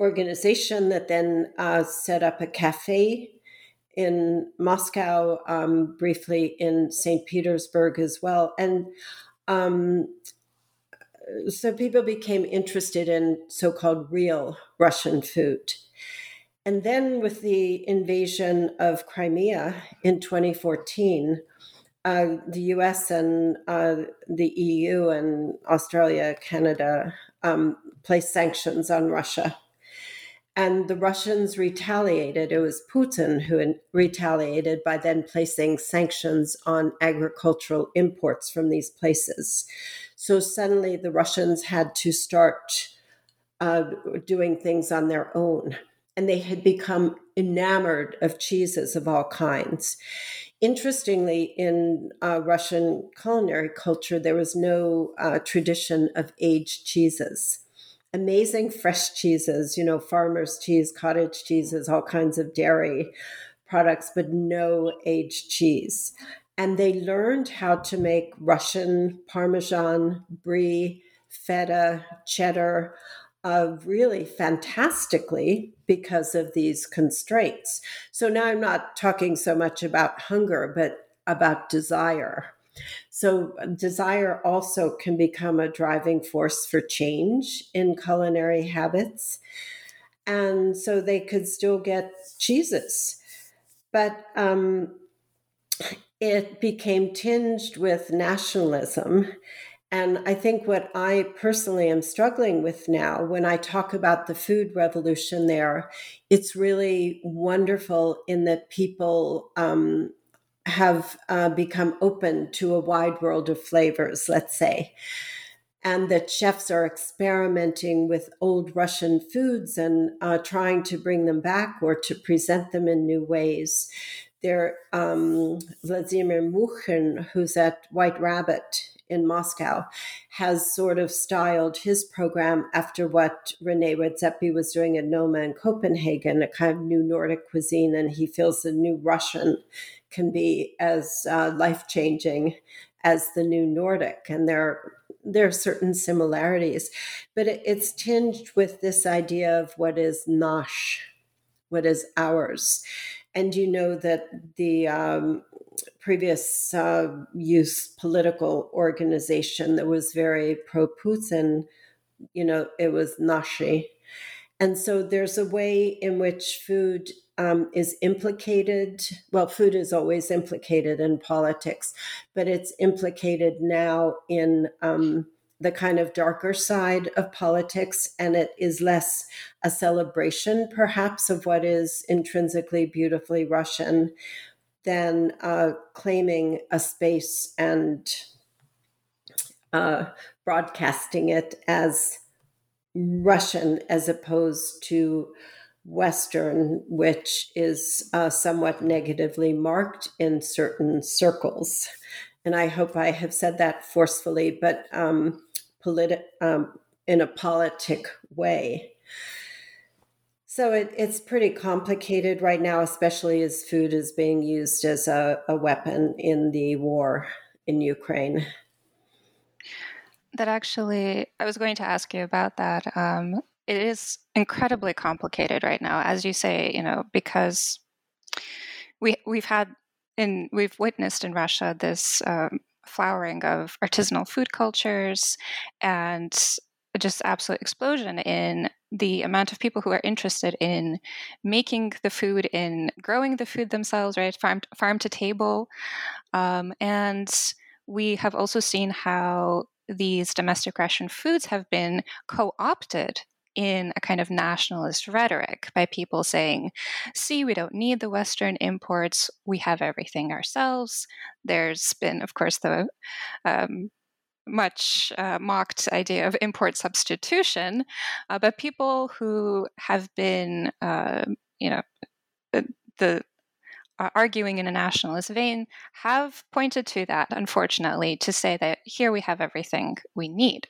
organization that then uh, set up a cafe in Moscow, um, briefly in St. Petersburg as well. And um, so people became interested in so called real Russian food. And then with the invasion of Crimea in 2014, uh, the US and uh, the EU and Australia, Canada um, placed sanctions on Russia and the Russians retaliated. It was Putin who retaliated by then placing sanctions on agricultural imports from these places. So suddenly the Russians had to start uh, doing things on their own. And they had become enamored of cheeses of all kinds. Interestingly, in uh, Russian culinary culture, there was no uh, tradition of aged cheeses amazing fresh cheeses, you know, farmer's cheese, cottage cheeses, all kinds of dairy products, but no aged cheese. And they learned how to make Russian Parmesan, brie, feta, cheddar, uh, really fantastically because of these constraints. So now I'm not talking so much about hunger, but about desire. So, uh, desire also can become a driving force for change in culinary habits. And so they could still get cheeses. But um, it became tinged with nationalism. And I think what I personally am struggling with now, when I talk about the food revolution there, it's really wonderful in that people um, have uh, become open to a wide world of flavors, let's say. And that chefs are experimenting with old Russian foods and uh, trying to bring them back or to present them in new ways. There, um, Vladimir Mukhin, who's at White Rabbit in Moscow, has sort of styled his program after what Rene Redzepi was doing at Noma in Copenhagen, a kind of new Nordic cuisine, and he feels the new Russian can be as uh, life changing as the new Nordic, and there there are certain similarities, but it, it's tinged with this idea of what is nash, what is ours, and you know that the um, previous uh, youth political organization that was very pro Putin, you know, it was nashi. And so there's a way in which food um, is implicated. Well, food is always implicated in politics, but it's implicated now in um, the kind of darker side of politics, and it is less a celebration, perhaps, of what is intrinsically beautifully Russian than uh, claiming a space and uh, broadcasting it as Russian as opposed to Western, which is uh, somewhat negatively marked in certain circles. And I hope I have said that forcefully, but um, politi- um, in a politic way. So it, it's pretty complicated right now, especially as food is being used as a, a weapon in the war in Ukraine. That actually, I was going to ask you about that. Um, it is incredibly complicated right now, as you say, you know, because we we've had in we've witnessed in Russia this um, flowering of artisanal food cultures and just absolute explosion in the amount of people who are interested in making the food, in growing the food themselves, right, farm farm to table, um, and we have also seen how these domestic Russian foods have been co-opted in a kind of nationalist rhetoric by people saying, see, we don't need the Western imports, we have everything ourselves. There's been, of course, the um, much uh, mocked idea of import substitution, uh, but people who have been, uh, you know, the uh, arguing in a nationalist vein have pointed to that, unfortunately, to say that here we have everything we need.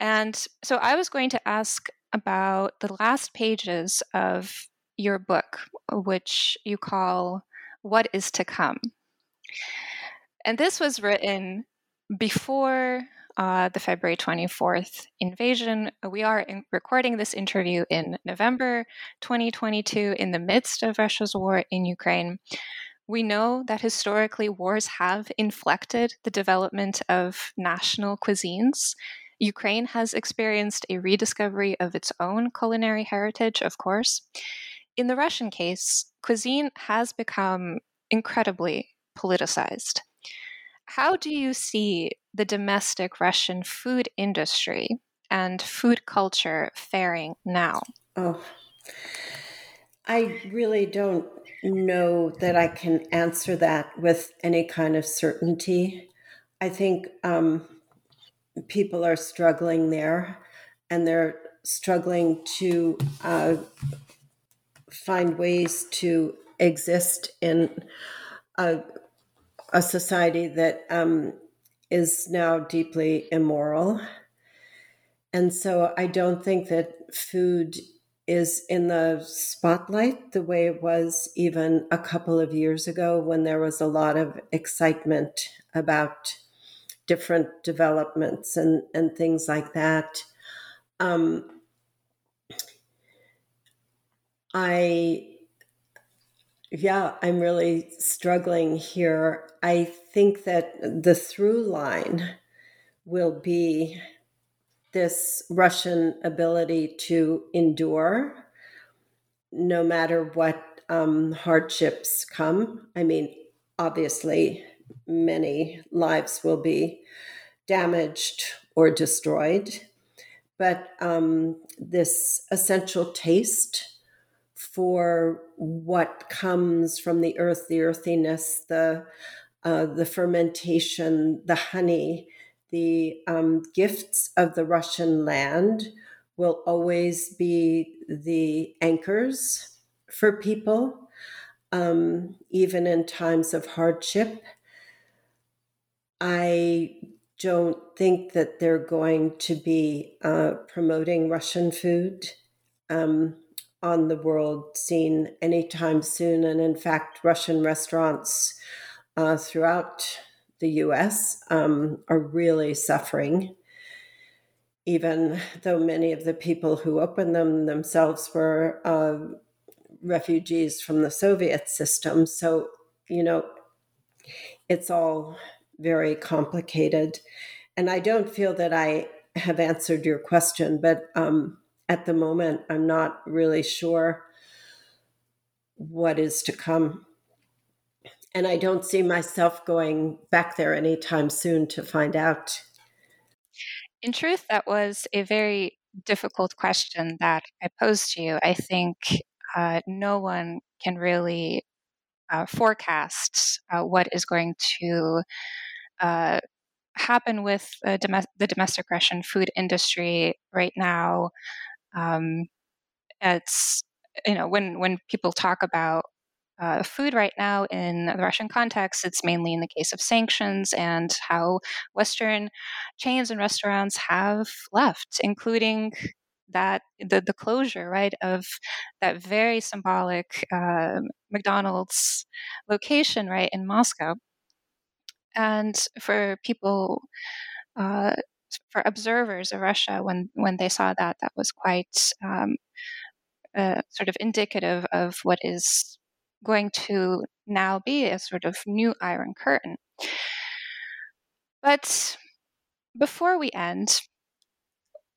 And so I was going to ask about the last pages of your book, which you call What is to Come. And this was written before uh, the February 24th invasion. We are in recording this interview in November 2022 in the midst of Russia's war in Ukraine. We know that historically wars have inflected the development of national cuisines. Ukraine has experienced a rediscovery of its own culinary heritage, of course. In the Russian case, cuisine has become incredibly politicized. How do you see the domestic Russian food industry and food culture faring now? Oh, I really don't know that I can answer that with any kind of certainty. I think um, people are struggling there and they're struggling to uh, find ways to exist in a a society that um, is now deeply immoral. And so I don't think that food is in the spotlight the way it was even a couple of years ago when there was a lot of excitement about different developments and, and things like that. Um, I yeah, I'm really struggling here. I think that the through line will be this Russian ability to endure no matter what um, hardships come. I mean, obviously, many lives will be damaged or destroyed, but um, this essential taste for what comes from the earth, the earthiness, the uh, the fermentation, the honey, the um, gifts of the Russian land will always be the anchors for people, um, even in times of hardship. I don't think that they're going to be uh, promoting Russian food. Um, on the world scene anytime soon. And in fact, Russian restaurants uh, throughout the US um, are really suffering, even though many of the people who opened them themselves were uh, refugees from the Soviet system. So, you know, it's all very complicated. And I don't feel that I have answered your question, but um, at the moment, I'm not really sure what is to come. And I don't see myself going back there anytime soon to find out. In truth, that was a very difficult question that I posed to you. I think uh, no one can really uh, forecast uh, what is going to uh, happen with dom- the domestic Russian food industry right now. Um, it's you know when when people talk about uh, food right now in the Russian context, it's mainly in the case of sanctions and how Western chains and restaurants have left, including that the, the closure right of that very symbolic uh, McDonald's location right in Moscow, and for people uh, for observers of Russia when when they saw that that was quite um, uh, sort of indicative of what is going to now be a sort of new Iron Curtain. But before we end,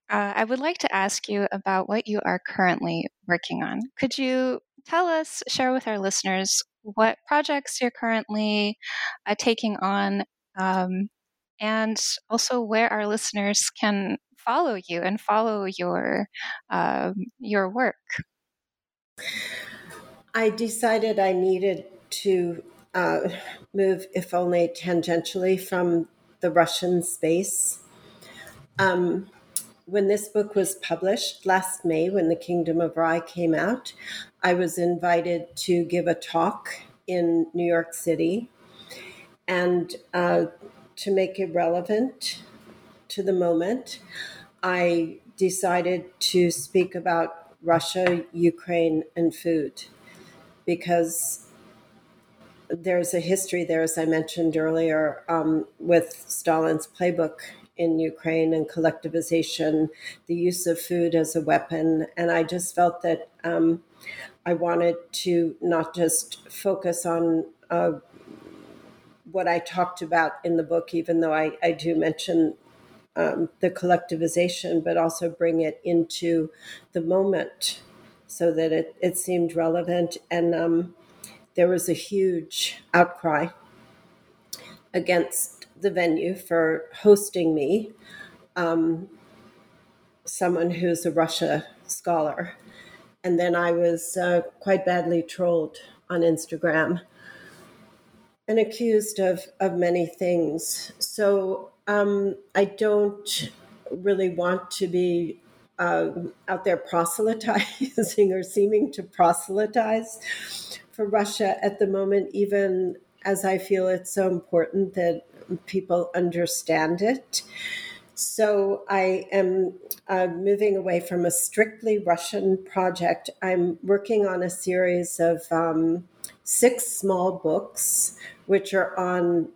uh, I would like to ask you about what you are currently working on. Could you tell us, share with our listeners, what projects you're currently uh, taking on um, and also where our listeners can follow you and follow your um, your work. I decided I needed to uh, move, if only tangentially, from the Russian space. Um, when this book was published last May, when The Kingdom of Rye came out, I was invited to give a talk in New York City. And uh, to make it relevant to the moment, I decided to speak about Russia, Ukraine, and food because there's a history there, as I mentioned earlier, um, with Stalin's playbook in Ukraine and collectivization, the use of food as a weapon. And I just felt that um, I wanted to not just focus on uh, what I talked about in the book, even though I, I do mention um, the collectivization, but also bring it into the moment so that it, it seemed relevant. And um, there was a huge outcry against the venue for hosting me, um, someone who's a Russia scholar. And then I was uh, quite badly trolled on Instagram and accused of, of many things. So um, I don't really want to be uh, out there proselytizing or seeming to proselytize for Russia at the moment, even as I feel it's so important that people understand it. So I am uh, moving away from a strictly Russian project. I'm working on a series of um, six small books, which are on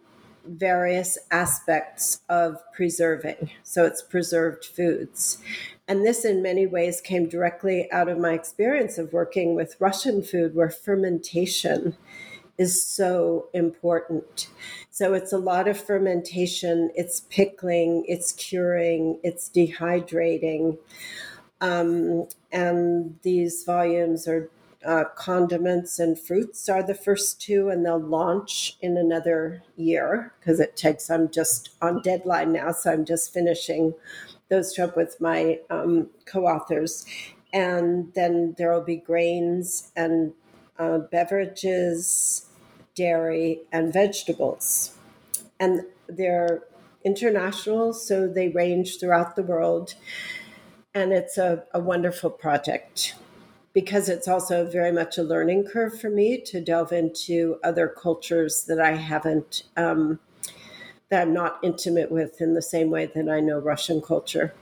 various aspects of preserving. So it's preserved foods. And this, in many ways, came directly out of my experience of working with Russian food, where fermentation is so important. So it's a lot of fermentation, it's pickling, it's curing, it's dehydrating. Um, and these volumes are uh, condiments and fruits are the first two, and they'll launch in another year because it takes, I'm just on deadline now, so I'm just finishing those two up with my um, co authors. And then there will be grains and beverages, dairy, and vegetables. And they're international, so they range throughout the world. And it's a, a wonderful project because it's also very much a learning curve for me to delve into other cultures that I haven't, um, that I'm not intimate with in the same way that I know Russian culture.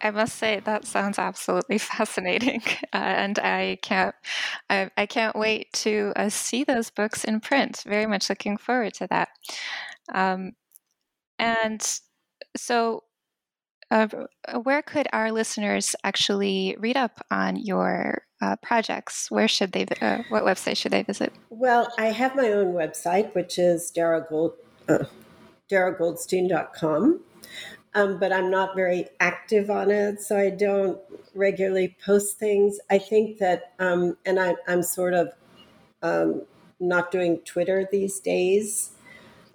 I must say that sounds absolutely fascinating, uh, and I can't, I, I can't wait to uh, see those books in print. Very much looking forward to that. Um, and so, uh, where could our listeners actually read up on your uh, projects? Where should they? Uh, what website should they visit? Well, I have my own website, which is Darra Gold, uh, darragoldstein.com um, but I'm not very active on it, so I don't regularly post things. I think that, um, and I, am sort of um, not doing Twitter these days.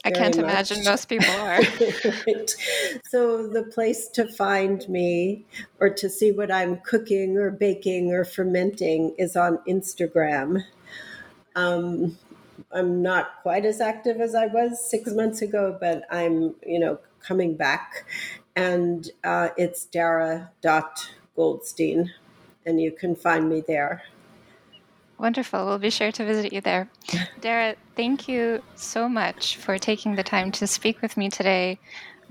I can't much. imagine most people are. right. So the place to find me or to see what I'm cooking or baking or fermenting is on Instagram. Um, I'm not quite as active as I was six months ago, but I'm, you know, coming back. And uh, it's darra.goldstein, and you can find me there. Wonderful. We'll be sure to visit you there. Darra, thank you so much for taking the time to speak with me today.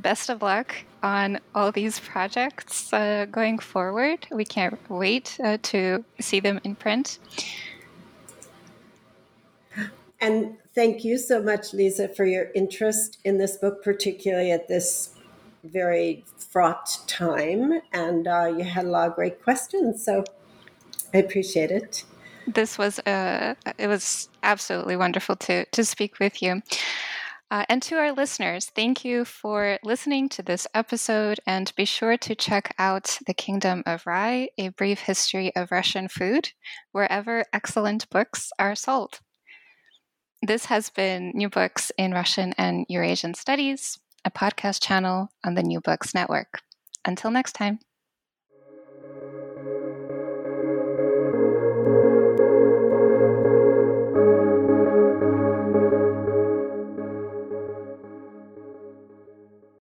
Best of luck on all these projects uh, going forward. We can't wait uh, to see them in print. And thank you so much, Lisa, for your interest in this book, particularly at this very fraught time. And uh, you had a lot of great questions. So I appreciate it. This was uh, it was absolutely wonderful to to speak with you. Uh, and to our listeners, thank you for listening to this episode. And be sure to check out The Kingdom of Rye, a brief history of Russian food, wherever excellent books are sold. This has been New Books in Russian and Eurasian Studies, a podcast channel on the New Books Network. Until next time.